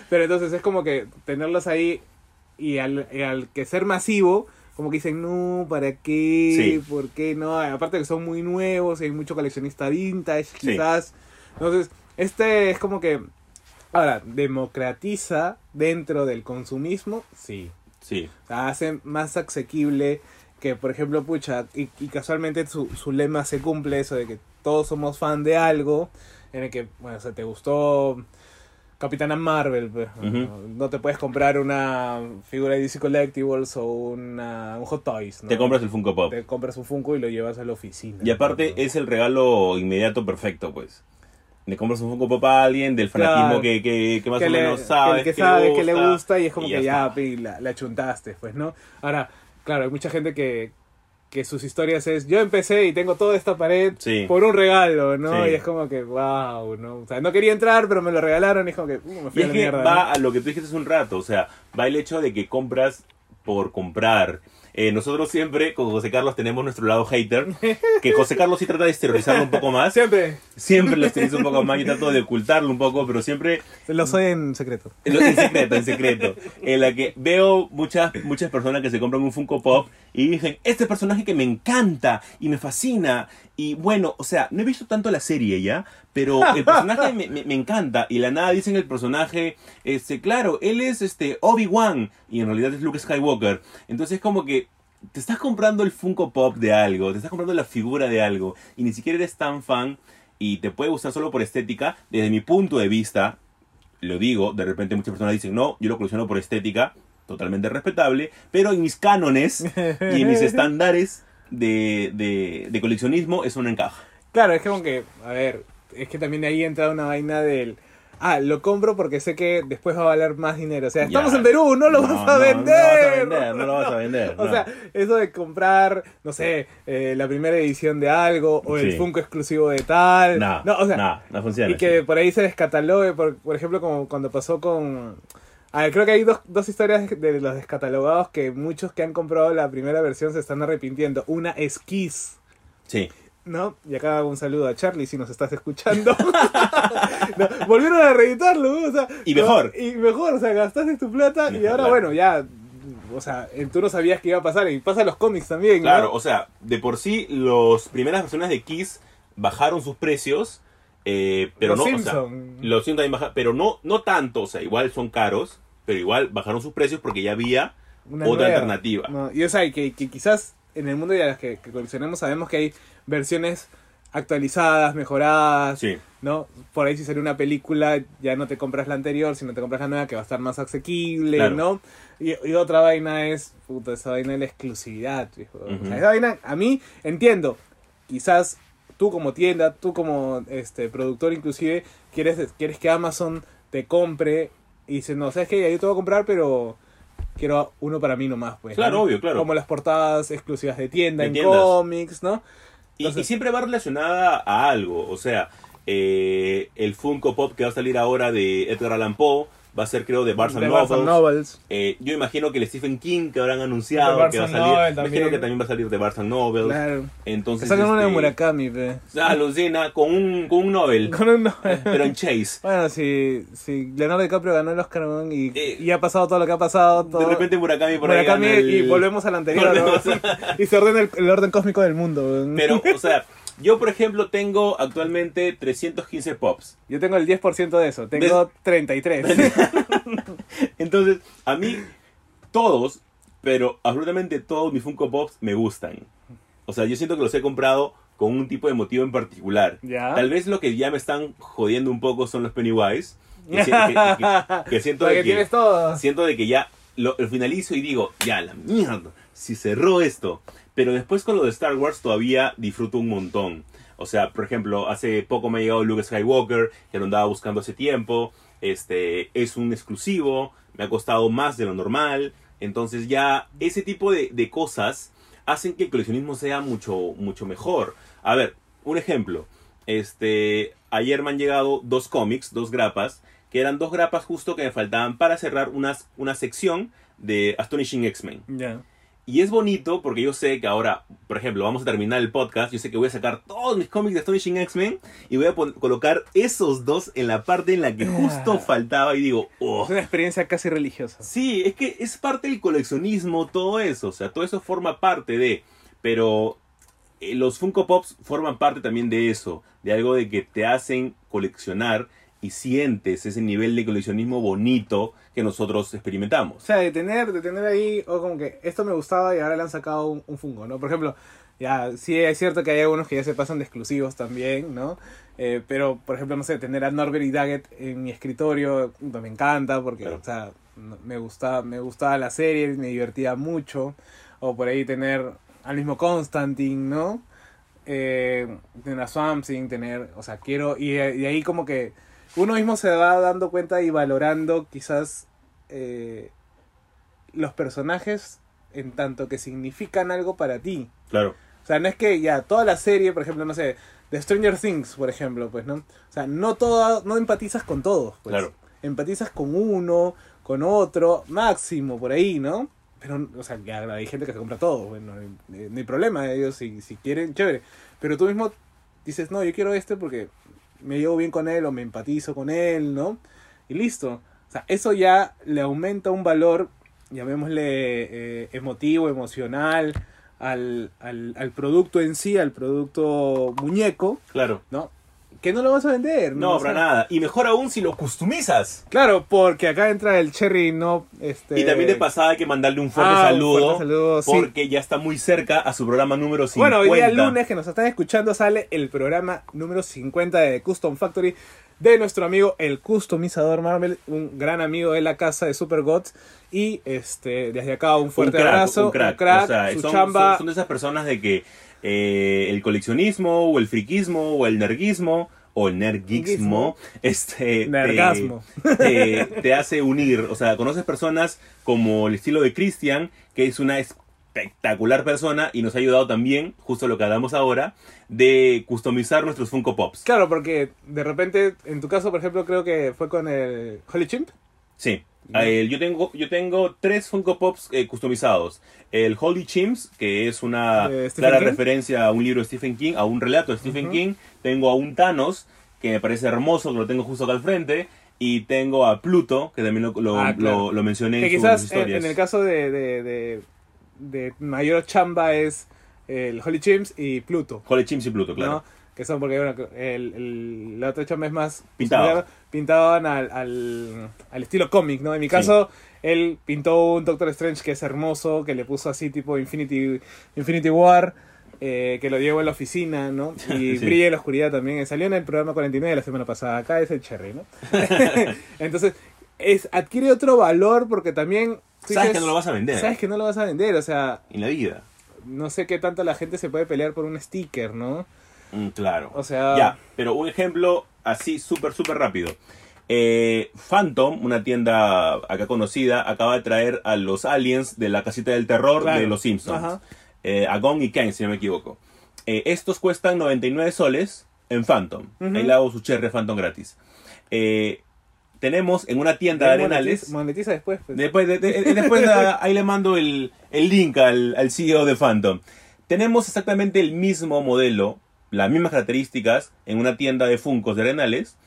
Pero entonces es como que tenerlos ahí y al, y al que ser masivo, como que dicen, no, ¿para qué? Sí. ¿Por qué no? Aparte que son muy nuevos, hay mucho coleccionista vintage, Sí. quizás. Entonces, este es como que, ahora, democratiza dentro del consumismo, sí. Sí. O sea, hace más asequible que, por ejemplo, pucha, y, y casualmente su, su lema se cumple, eso de que todos somos fan de algo, en el que, bueno, o sea, te gustó Capitana Marvel, pues, no te puedes comprar una figura de DC Collectibles o una, un Hot Toys, ¿no? Te compras el Funko Pop. Te compras un Funko y lo llevas a la oficina. Y aparte ¿no? es el regalo inmediato perfecto, pues. Le compras un Funko Pop a alguien del fanatismo Claro. que, que, que más que o le- menos sabe. que, que sabe que le gusta y es como y ya que ya, pi, la, la chuntaste, pues, ¿no? Ahora, claro, hay mucha gente que, que sus historias es, yo empecé y tengo toda esta pared Sí. por un regalo, ¿no? Sí. Y es como que, wow, ¿no? O sea, no quería entrar, pero me lo regalaron y es como que, uh, me fui Y a la mierda. va ¿no? a lo que tú dijiste hace un rato, o sea, va el hecho de que compras por comprar. Eh, nosotros siempre con José Carlos tenemos nuestro lado hater, que José Carlos sí trata de exteriorizarlo un poco más. Siempre Siempre lo exterioriza un poco más, yo trato de ocultarlo un poco, pero siempre lo soy en secreto. en en secreto, en secreto. En la que veo muchas, muchas personas que se compran un Funko Pop y dicen, este personaje que me encanta y me fascina. Y bueno, o sea, no he visto tanto la serie ya, pero el personaje me, me- me encanta. Y la nada dicen el personaje, este, claro, él es este Obi-Wan y en realidad es Luke Skywalker. Entonces es como que te estás comprando el Funko Pop de algo, te estás comprando la figura de algo y ni siquiera eres tan fan y te puede gustar solo por estética. Desde mi punto de vista, lo digo, de repente muchas personas dicen, no, yo lo colecciono por estética, totalmente respetable, pero en mis cánones y en mis estándares de, de, de coleccionismo eso no encaja. Claro, es como que, a ver, es que también ahí entra una vaina del. Ah, lo compro porque sé que después va a valer más dinero. O sea, estamos en Perú, no lo No, vas no, a no lo vender. vas a vender, no lo vas a vender, O sea, eso de comprar, no sé, eh, la primera edición de algo o el Sí. Funko exclusivo de tal. No, no, o sea, no, funciona. y que así. por ahí se descatalogue, por, por ejemplo, como cuando pasó con... A ver, creo que hay dos, dos historias de los descatalogados que muchos que han comprado la primera versión se están arrepintiendo. Una es Kiss, Sí. ¿no? Y acá un saludo a Charlie si nos estás escuchando. No, volvieron a reeditarlo, o sea, Y no, mejor. y mejor, o sea, gastaste tu plata y ahora, claro. bueno, ya... O sea, tú no sabías que iba a pasar y pasa los cómics también, ¿no? Claro, o sea, de por sí, las primeras versiones de Kiss bajaron sus precios, eh, pero Los no, o sea, los Simpson también bajaron, pero no, no tanto, o sea, igual son caros, pero igual bajaron sus precios porque ya había Una otra nueva. alternativa. No, y o sea, que, que quizás en el mundo de las que, que coleccionamos sabemos que hay versiones actualizadas, mejoradas, Sí. ¿no? Por ahí si sale una película ya no te compras la anterior, sino te compras la nueva que va a estar más asequible, Claro. ¿no? Y, y otra vaina es, puta, esa vaina de la exclusividad. O sea, esa vaina, a mí, entiendo, quizás tú como tienda, tú como este productor inclusive, quieres, quieres que Amazon te compre y dices, no, sabes que yo te voy a comprar, pero quiero uno para mí nomás, pues. Claro, ¿no? obvio, claro. Como las portadas exclusivas de tienda, De en tiendas. cómics, ¿no? Y, y siempre va relacionada a algo, o sea, eh, el Funko Pop que va a salir ahora de Edgar Allan Poe va a ser creo de Barnes and Nobles. Novels. Eh, yo imagino que el Stephen King que habrán anunciado que va a salir, imagino que también va a salir de Barnes and Nobles. Claro. Que Entonces, sacan una de este, Murakami, pe. Alucina con un, con un Nobel, Con un pero en Chase. Bueno, si, si Leonardo DiCaprio ganó el Oscar ¿no? y, Eh, y ha pasado todo lo que ha pasado, todo, De repente Murakami por ahí Murakami gana el- y volvemos al anterior, ¿no? Y se ordena el, el orden cósmico del mundo. Pero, o sea, yo por ejemplo tengo actualmente 315 pops. Yo tengo el 10% de eso, tengo 33. Entonces, a mí, todos, pero absolutamente todos mis Funko Pops me gustan. O sea, yo siento que los he comprado con un tipo de motivo en particular. Ya. Tal vez lo que ya me están jodiendo un poco son los Pennywise. Que, si- que- que- que siento, Porque de que, tienes todo. siento de que ya lo, lo finalizo y digo, ya la mierda, si cerró esto. Pero después con lo de Star Wars todavía disfruto un montón. O sea, por ejemplo, hace poco me ha llegado Luke Skywalker, que lo andaba buscando hace tiempo. Este es un exclusivo, me ha costado más de lo normal. Entonces ya ese tipo de, de cosas hacen que el coleccionismo sea mucho, mucho mejor. A ver, un ejemplo. Este, ayer me han llegado dos cómics, dos grapas, que eran dos grapas justo que me faltaban para cerrar unas, una sección de Astonishing X-Men. Ya. Y es bonito porque yo sé que ahora, por ejemplo, vamos a terminar el podcast, yo sé que voy a sacar todos mis cómics de Astonishing X-Men y voy a colocar esos dos en la parte en la que justo faltaba y digo, oh, Es una experiencia casi religiosa. Sí, es que es parte del coleccionismo todo eso, o sea, todo eso forma parte de, pero eh, los Funko Pops forman parte también de eso, de algo de que te hacen coleccionar y sientes ese nivel de coleccionismo bonito que nosotros O experimentamos. sea, de tener, de tener ahí, o como que esto me gustaba y ahora le han sacado un, un fungo, ¿no? Por ejemplo, ya, sí es cierto que hay algunos que ya se pasan de exclusivos también, ¿no? Eh, pero, por ejemplo, no sé, tener a Norbert y Daggett en mi escritorio puta, me encanta porque, Claro. o sea, me gustaba, me gustaba la serie, me divertía mucho. O por ahí tener al mismo Constantine, ¿no? Eh, tener a Swamp Thing, tener, o sea, quiero, y, y ahí como que uno mismo se va dando cuenta y valorando quizás eh, los personajes en tanto que significan algo para ti. Claro, O sea, no es que ya toda la serie, por ejemplo, no sé, de Stranger Things, por ejemplo, pues, ¿no? O sea, no todo, no empatizas con todos, pues. Claro. Empatizas con uno, con otro, máximo, por ahí, ¿no? pero, o sea, ya hay gente que se compra todo, bueno, no hay, no hay problema, ellos si, si quieren, chévere. Pero tú mismo dices, no, yo quiero este porque me llevo bien con él o me empatizo con él, ¿no? Y listo. O sea, eso ya le aumenta un valor, llamémosle eh, emotivo, emocional, al, al, al producto en sí, al producto muñeco, Claro. ¿no? Que no lo vas a vender, ¿no? No, para nada. Y mejor aún si lo customizas. Claro, porque acá entra el cherry, ¿no? Este... Y también de pasada hay que mandarle un fuerte Ah, un saludo. fuerte saludo, sí. Porque ya está muy cerca a su programa número 50. Bueno, hoy día lunes que nos están escuchando sale el programa número 50 de Custom Factory de nuestro amigo el customizador Marvel, un gran amigo de la casa de Super Gods y este desde acá un fuerte un crack, abrazo, un crack. un crack, O sea, su son, chamba son- son de esas personas de que eh, el coleccionismo o el friquismo o el nerguismo o el nerguismo este, te- Nergasmo. te, te hace unir. O sea, conoces personas como el estilo de Christian, que es una espectacular persona y nos ha ayudado también, justo lo que hablamos ahora, de customizar nuestros Funko Pops. Claro, porque de repente, en tu caso, por ejemplo, creo que fue con el Holy Chimp. Sí. Eh, yo tengo yo tengo tres Funko Pops eh, customizados. El Holy Chimps, que es una ¿De Stephen clara King? referencia a un libro de Stephen King, a un relato de Stephen King. Tengo a un Thanos, que me parece hermoso, que lo tengo justo acá al frente. Y tengo a Pluto, que también lo, lo, Ah, claro. lo- lo mencioné Que en sus quizás en, historias. en el caso de, de, de, de mayor chamba es el Holy Chimps y Pluto. Holy Chimps y Pluto, claro. ¿no? Que son porque, bueno, el, el- la otra chamba es más Pintado. pintaban al, al, al estilo cómic, ¿no? En mi caso, él pintó un Doctor Strange que es hermoso, que le puso así tipo Infinity, Infinity War, eh, que lo llevo en la oficina, ¿no? Y Sí. brilla en la oscuridad también. Salió en el programa 49 de la semana pasada. Acá es el cherry, ¿no? Entonces, es, adquiere otro valor porque también... Sabes que no lo vas a vender. Sabes que no lo vas a vender, o sea, En la vida. no sé qué tanto la gente se puede pelear por un sticker, ¿no? Mm, claro. O sea- Ya, pero un ejemplo así súper, súper rápido. Eh, Phantom, una tienda acá conocida, acaba de traer a los aliens de la casita del terror Claro. de los Simpsons. Ajá. Eh, a Gong y Kang, si no me equivoco. Eh, estos cuestan 99 soles en Phantom. Ahí le hago su cherry Phantom gratis. Eh, tenemos en una tienda de Arenales. Monetiza, monetiza después. pues. Después, de- de- después de- ahí le mando el, el link al, al CEO de Phantom. Tenemos exactamente el mismo modelo, las mismas características en una tienda de Funkos de Arenales,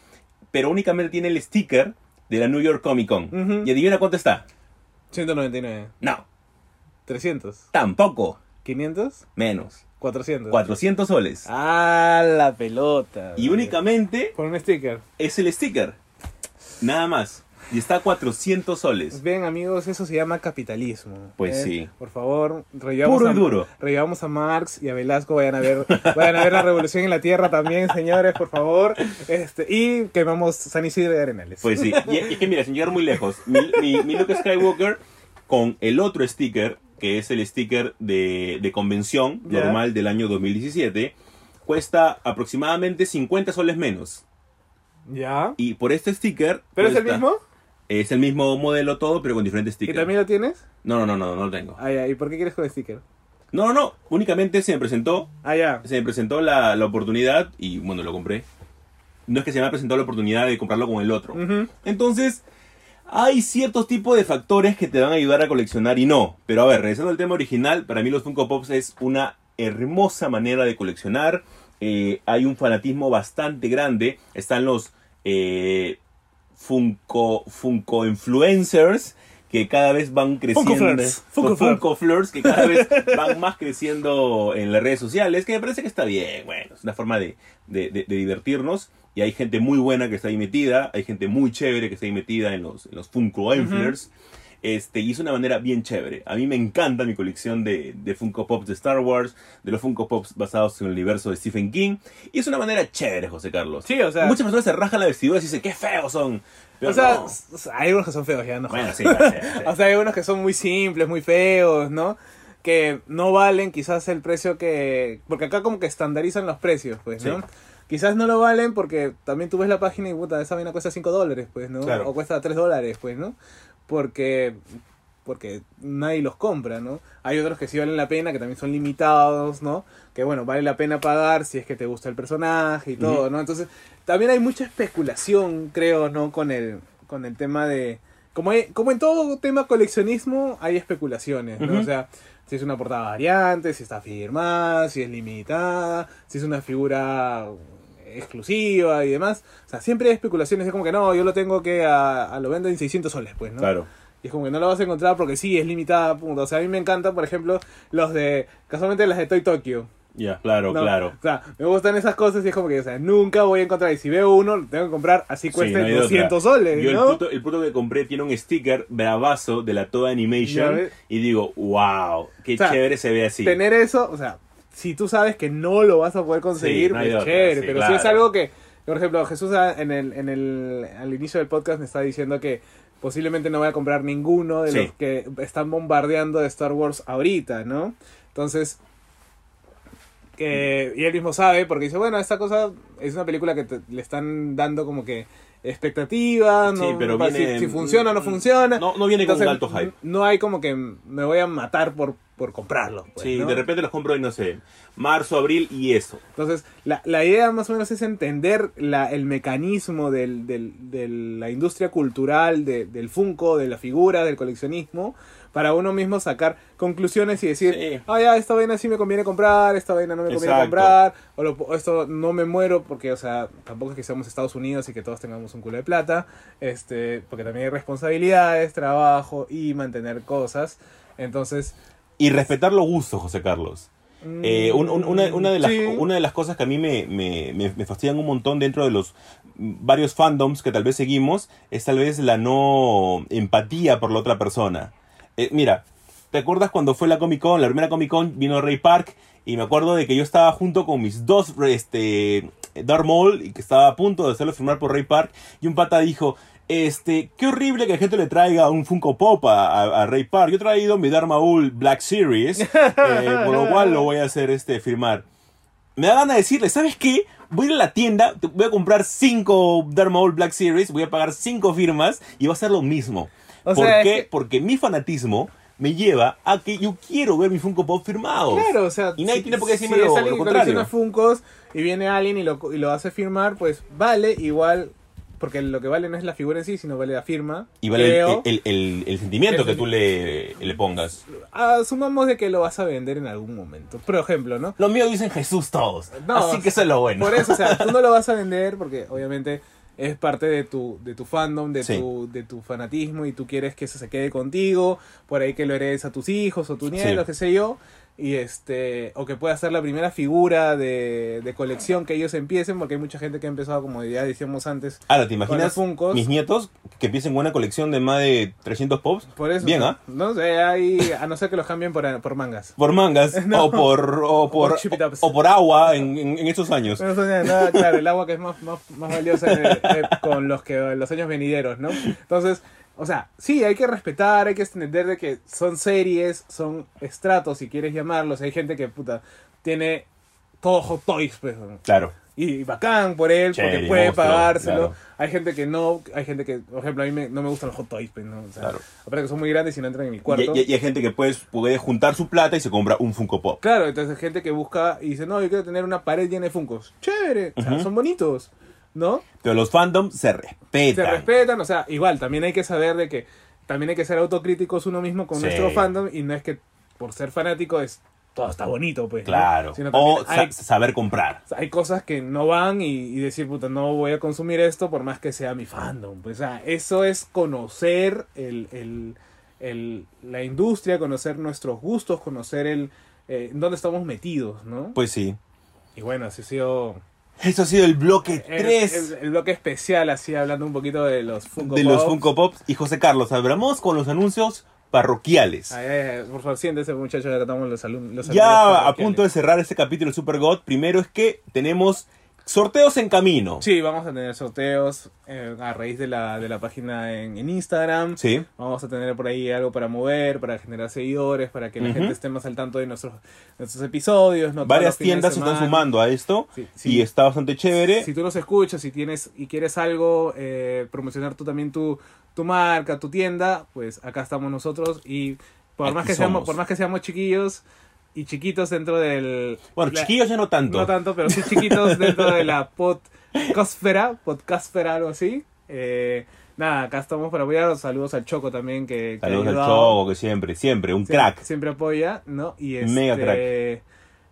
pero únicamente tiene el sticker de la New York Comic Con. ¿Y adivina cuánto está? 199. No, 300. tampoco, 500. menos. 400. 400 soles. Ah, la pelota. Y únicamente Por un sticker. es el sticker. Nada más. Y está a 400 soles. Bien, amigos, eso se llama capitalismo. Pues ¿eh? sí. Por favor, revivamos Puro a, duro. revivamos a Marx y a Velasco. Vayan a ver, vayan a ver la revolución en la tierra también, señores, por favor. Este, y quemamos San Isidro de Arenales. Pues sí, y, y es que mira, sin llegar muy lejos, mi, mi, mi Luke Skywalker con el otro sticker, que es el sticker de, de convención normal del año 2017, cuesta aproximadamente 50 soles menos. ¿Ya? Y por este sticker... ¿Pero es el mismo? Es el mismo modelo todo, pero con diferentes ¿Y stickers. también lo tienes? No, no, no, no, no lo tengo. Ah, ya. ¿Y por qué quieres con sticker? No, no, no, únicamente se me presentó, Ah, ya. se me presentó la, la oportunidad y bueno, lo compré. No es que se me ha presentado la oportunidad de comprarlo con el otro. Entonces, hay ciertos tipos de factores que te van a ayudar a coleccionar y no. Pero a ver, regresando al tema original, para mí los Funko Pops es una hermosa manera de coleccionar. Eh, hay un fanatismo bastante grande. Están los eh, Funko, Funko Influencers que cada vez van creciendo. Funko Funko, Flirts que cada vez van más creciendo en las redes sociales, que me parece que está bien. Bueno, es una forma de, de- de- de divertirnos. Y hay gente muy buena que está ahí metida, hay gente muy chévere que está ahí metida en los, en los Funko Influencers. Este, y es una manera bien chévere. A mí me encanta mi colección de, de Funko Pops de Star Wars, de los Funko Pops basados en el universo de Stephen King. Y es una manera chévere, José Carlos. Sí, o sea- Muchas personas se rajan la vestidura y dicen, qué feos son. Pero O sea, no. hay unos que son feos ya, ¿no? Bueno, sí, sí, sí. o sea, hay unos que son muy simples, muy feos, ¿no? Que no valen quizás el precio que... Porque acá como que estandarizan los precios, pues, ¿no? Quizás no lo valen porque también tú ves la página y puta, esa vaina cuesta 5 dólares, pues, ¿no? Claro. O cuesta 3 dólares, pues, ¿no? Porque porque nadie los compra, ¿no? Hay otros que sí valen la pena, que también son limitados, ¿no? Que bueno, vale la pena pagar si es que te gusta el personaje y todo, ¿no? Entonces, también hay mucha especulación, creo, ¿no? Con el, con el tema de como, hay- como en todo tema coleccionismo, hay especulaciones, ¿no? O sea, si es una portada variante, si está firmada, si es limitada, si es una figura exclusiva y demás. O sea, siempre hay especulaciones. Es como que no, yo lo tengo que a, a lo vendo en 600 soles, pues, ¿no? Claro. Y es como que no lo vas a encontrar porque sí, es limitada, punto. O sea, a mí me encantan, por ejemplo, los de, casualmente las de Toy Tokyo. Ya, claro, ¿no? claro. O sea, me gustan esas cosas y es como que, o sea, nunca voy a encontrar. Y si veo uno, lo tengo que comprar así Sí, cueste no de 200 otra. soles, Yo ¿no? el, puto, el puto que compré tiene un sticker bravazo de la Toa Ya Animation y digo, wow, qué O sea, chévere se ve así. Tener eso, o sea, si tú sabes que no lo vas a poder conseguir, Sí, no pues otra, chévere. sí, pero si es algo que, por ejemplo, Jesús en el, en el, al inicio del podcast me está diciendo que posiblemente no voy a comprar ninguno de Sí. los que están bombardeando de Star Wars ahorita, ¿no? Entonces, que, y él mismo sabe, porque dice, bueno, esta cosa es una película que te- le están dando como que expectativa, no, Sí, pero viene- si, si funciona o no funciona. No, no viene con un alto hype. No hay como que me voy a matar por, por comprarlo. pues, sí, ¿no? de repente los compro en, no sé, marzo, abril y eso. Entonces, la, la idea más o menos es entender la, el mecanismo del, del- de la industria cultural, de- del Funko, de la figura, del coleccionismo, para uno mismo sacar conclusiones y decir, Sí. ah, ya, esta vaina sí me conviene comprar, esta vaina no me conviene comprar, o, lo- o esto no me muero porque, o sea, tampoco es que seamos Estados Unidos y que todos tengamos un culo de plata, este, porque también hay responsabilidades, trabajo y mantener cosas. Entonces, Y respetar los gustos, José Carlos. Eh, un- un- una, una de las, Sí. una de las cosas que a mí me, me, me- me fastidian un montón dentro de los varios fandoms que tal vez seguimos es tal vez la no empatía por la otra persona. Eh, mira, ¿te acuerdas cuando fue la Comic Con? La primera Comic Con vino Ray Park y me acuerdo de que yo estaba junto con mis dos este, Darth Maul y que estaba a punto de hacerlo firmar por Ray Park y un pata dijo... Este, qué horrible que la gente le traiga un Funko Pop a, a- a Ray Park. Yo he traído mi Darth Maul Black Series, eh, por lo cual lo voy a hacer este firmar. Me da gana de decirle, ¿sabes qué? Voy a ir a la tienda, voy a comprar cinco Darth Maul Black Series, voy a pagar cinco firmas y va a ser lo mismo. O ¿Por sea, es qué? que- Porque mi fanatismo me lleva a que yo quiero ver mi Funko Pop firmado. Claro, o sea, Y nadie si- tiene por qué decirme si lo, es alguien lo contrario. Funkos y viene alguien y lo, y lo hace firmar, pues vale igual, porque lo que vale no es la figura en sí, sino vale la firma. Y vale el, Creo. el- el- el sentimiento que tú le, le pongas. Asumamos de que lo vas a vender en algún momento. Por ejemplo, ¿no? Los míos dicen Jesús todos. No, Así que eso es lo bueno. Por eso, o sea, tú no lo vas a vender porque obviamente es parte de tu, de tu fandom, de, Sí. tu, de tu fanatismo y tú quieres que eso se quede contigo, por ahí que lo heredes a tus hijos o tus nietos, Sí. qué sé yo, y este, o que pueda ser la primera figura de, de colección que ellos empiecen, porque hay mucha gente que ha empezado, como ya decíamos antes, Ahora, ¿te Con los imaginas mis nietos que empiecen una colección de más de 300 pops? por eso, Bien, ¿ah? no sé, hay, a no ser que los cambien por, por mangas. Por mangas No. o por o por, o por agua en, en- en estos años. No nada, claro, el agua que es más, más, más valiosa eh, eh, con los que los años venideros, ¿no? Entonces, o sea, sí, hay que respetar, hay que entender de que son series, son estratos, si quieres llamarlos. Hay gente que, puta, tiene todo Hot Toys, pues. Claro. Y bacán por él, porque puede monstruo, pagárselo. claro. Hay gente que no, hay gente que, por ejemplo, a mí me- no me gustan los Hot Toys, pues, ¿no? O sea, Claro. aparte que son muy grandes y no entran en mi cuarto. y- y hay gente que pues, puede juntar su plata y se compra un Funko Pop. Claro, entonces hay gente que busca y dice, no, yo quiero tener una pared llena de Funkos. Chévere, o sea, son bonitos, ¿no? Pero los fandoms se Se respetan. respetan, o sea, igual, también hay que saber de que también hay que ser autocríticos uno mismo con Sí. nuestro fandom y no es que por ser fanático es todo está bonito, pues. Claro. O sa- hay, saber comprar. hay cosas que no van y, y decir, puta, no voy a consumir esto por más que sea mi fandom. Pues, o sea, eso es conocer el, el- el- la industria, conocer nuestros gustos, conocer el eh, dónde estamos metidos, ¿no? Pues sí. Y bueno, así ha sido Eso ha sido el bloque el, 3 el- el bloque especial, así hablando un poquito de los Funko de los. Funko Pops. Y José Carlos, hablamos con los anuncios parroquiales. Ay, ay, ay, por favor, siéntese, muchachos, acá estamos los alumnos. Ya a punto de cerrar este capítulo de Super God, primero es que tenemos sorteos en camino. Sí, vamos a tener sorteos eh, a raíz de la, de la página en, en Instagram. Sí. Vamos a tener por ahí algo para mover, para generar seguidores, para que la Ujú. gente esté más al tanto de nuestros, nuestros episodios. ¿no? Varias los tiendas se están sumando a esto Sí, sí. y está bastante chévere. Si tú nos escuchas y tienes y quieres algo, eh, promocionar tú también tu, tu marca, tu tienda, pues acá estamos nosotros y por Aquí más que somos. seamos, por más que seamos chiquillos y chiquitos dentro del Bueno, la- chiquillos ya no tanto. no tanto, pero sí chiquitos dentro de la podcastfera, podcastfera, algo así. Eh, nada, acá estamos para apoyar. Saludos al Choco también que, Saludos al. Choco, que siempre, siempre, un Siempre- crack. Siempre apoya, ¿no? Y este, Mega crack.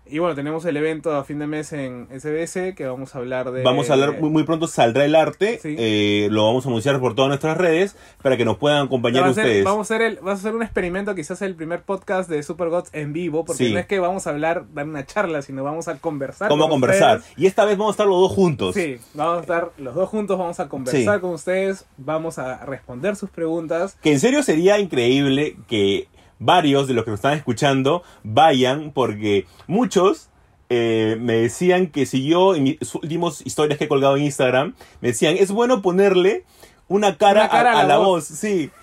Y bueno, tenemos el evento a fin de mes en SBS que vamos a hablar de. Vamos a hablar, muy, muy pronto saldrá el arte, Sí. eh, lo vamos a anunciar por todas nuestras redes para que nos puedan acompañar Va a ser- ustedes. vamos, a hacer el, vamos a hacer un experimento, quizás el primer podcast de Super Gods en vivo, porque Sí. no es que vamos a hablar, dar una charla, sino vamos a conversar. ¿Cómo con conversar? ustedes. Y esta vez vamos a estar los dos juntos. Sí, vamos a estar los dos juntos, vamos a conversar Sí. con ustedes, vamos a responder sus preguntas. Que en serio sería increíble que varios de los que nos están escuchando vayan, porque muchos eh, me decían que si yo, en mis últimos historias que he colgado en Instagram, me decían, es bueno ponerle una cara, Una cara a, la voz". voz, sí.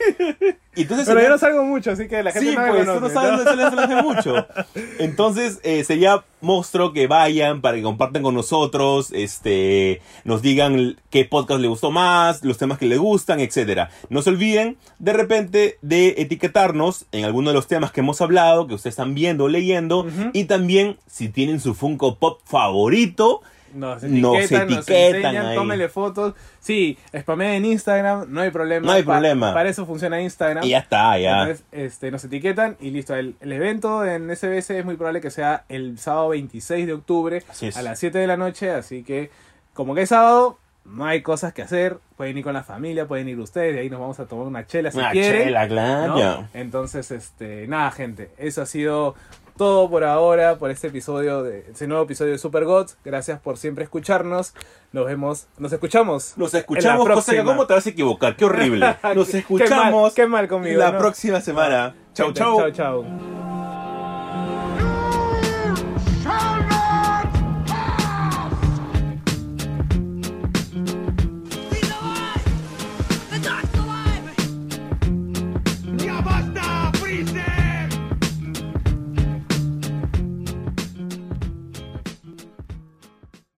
Entonces Pero sería- yo no salgo mucho, así que la gente Sí, no me pues, tú no sabes, ¿no? no se le hace- le hace mucho. Entonces, eh, sería monstruo que vayan para que compartan con nosotros, este, nos digan qué podcast les gustó más, los temas que les gustan, etcétera. No se olviden, de repente, de etiquetarnos en alguno de los temas que hemos hablado, que ustedes están viendo o leyendo, y también, si tienen su Funko Pop favorito, Nos Nos etiquetan, nos, etiquetan enseñan, ahí. tómenle fotos. Sí, spameen en Instagram, no hay problema. No hay Pa- problema. Para eso funciona Instagram. y ya está, ya. Entonces, este, nos etiquetan y listo. El, el evento en SBS es muy probable que sea el sábado 26 de octubre a las 7 de la noche. Así que, como que es sábado, no hay cosas que hacer. Pueden ir con la familia, pueden ir ustedes. De ahí nos vamos a tomar una chela si Una quieren. chela, ¿no? claro. Entonces, este, nada, gente. Eso ha sido todo por ahora, por este episodio de este nuevo episodio de Super Gods. Gracias por siempre escucharnos. Nos vemos, nos escuchamos. Nos escuchamos, cosa que. ¿cómo te vas a equivocar? Qué horrible. Nos escuchamos Qué mal, qué mal conmigo. la ¿no? próxima semana. Chau, chau. Chau, chau.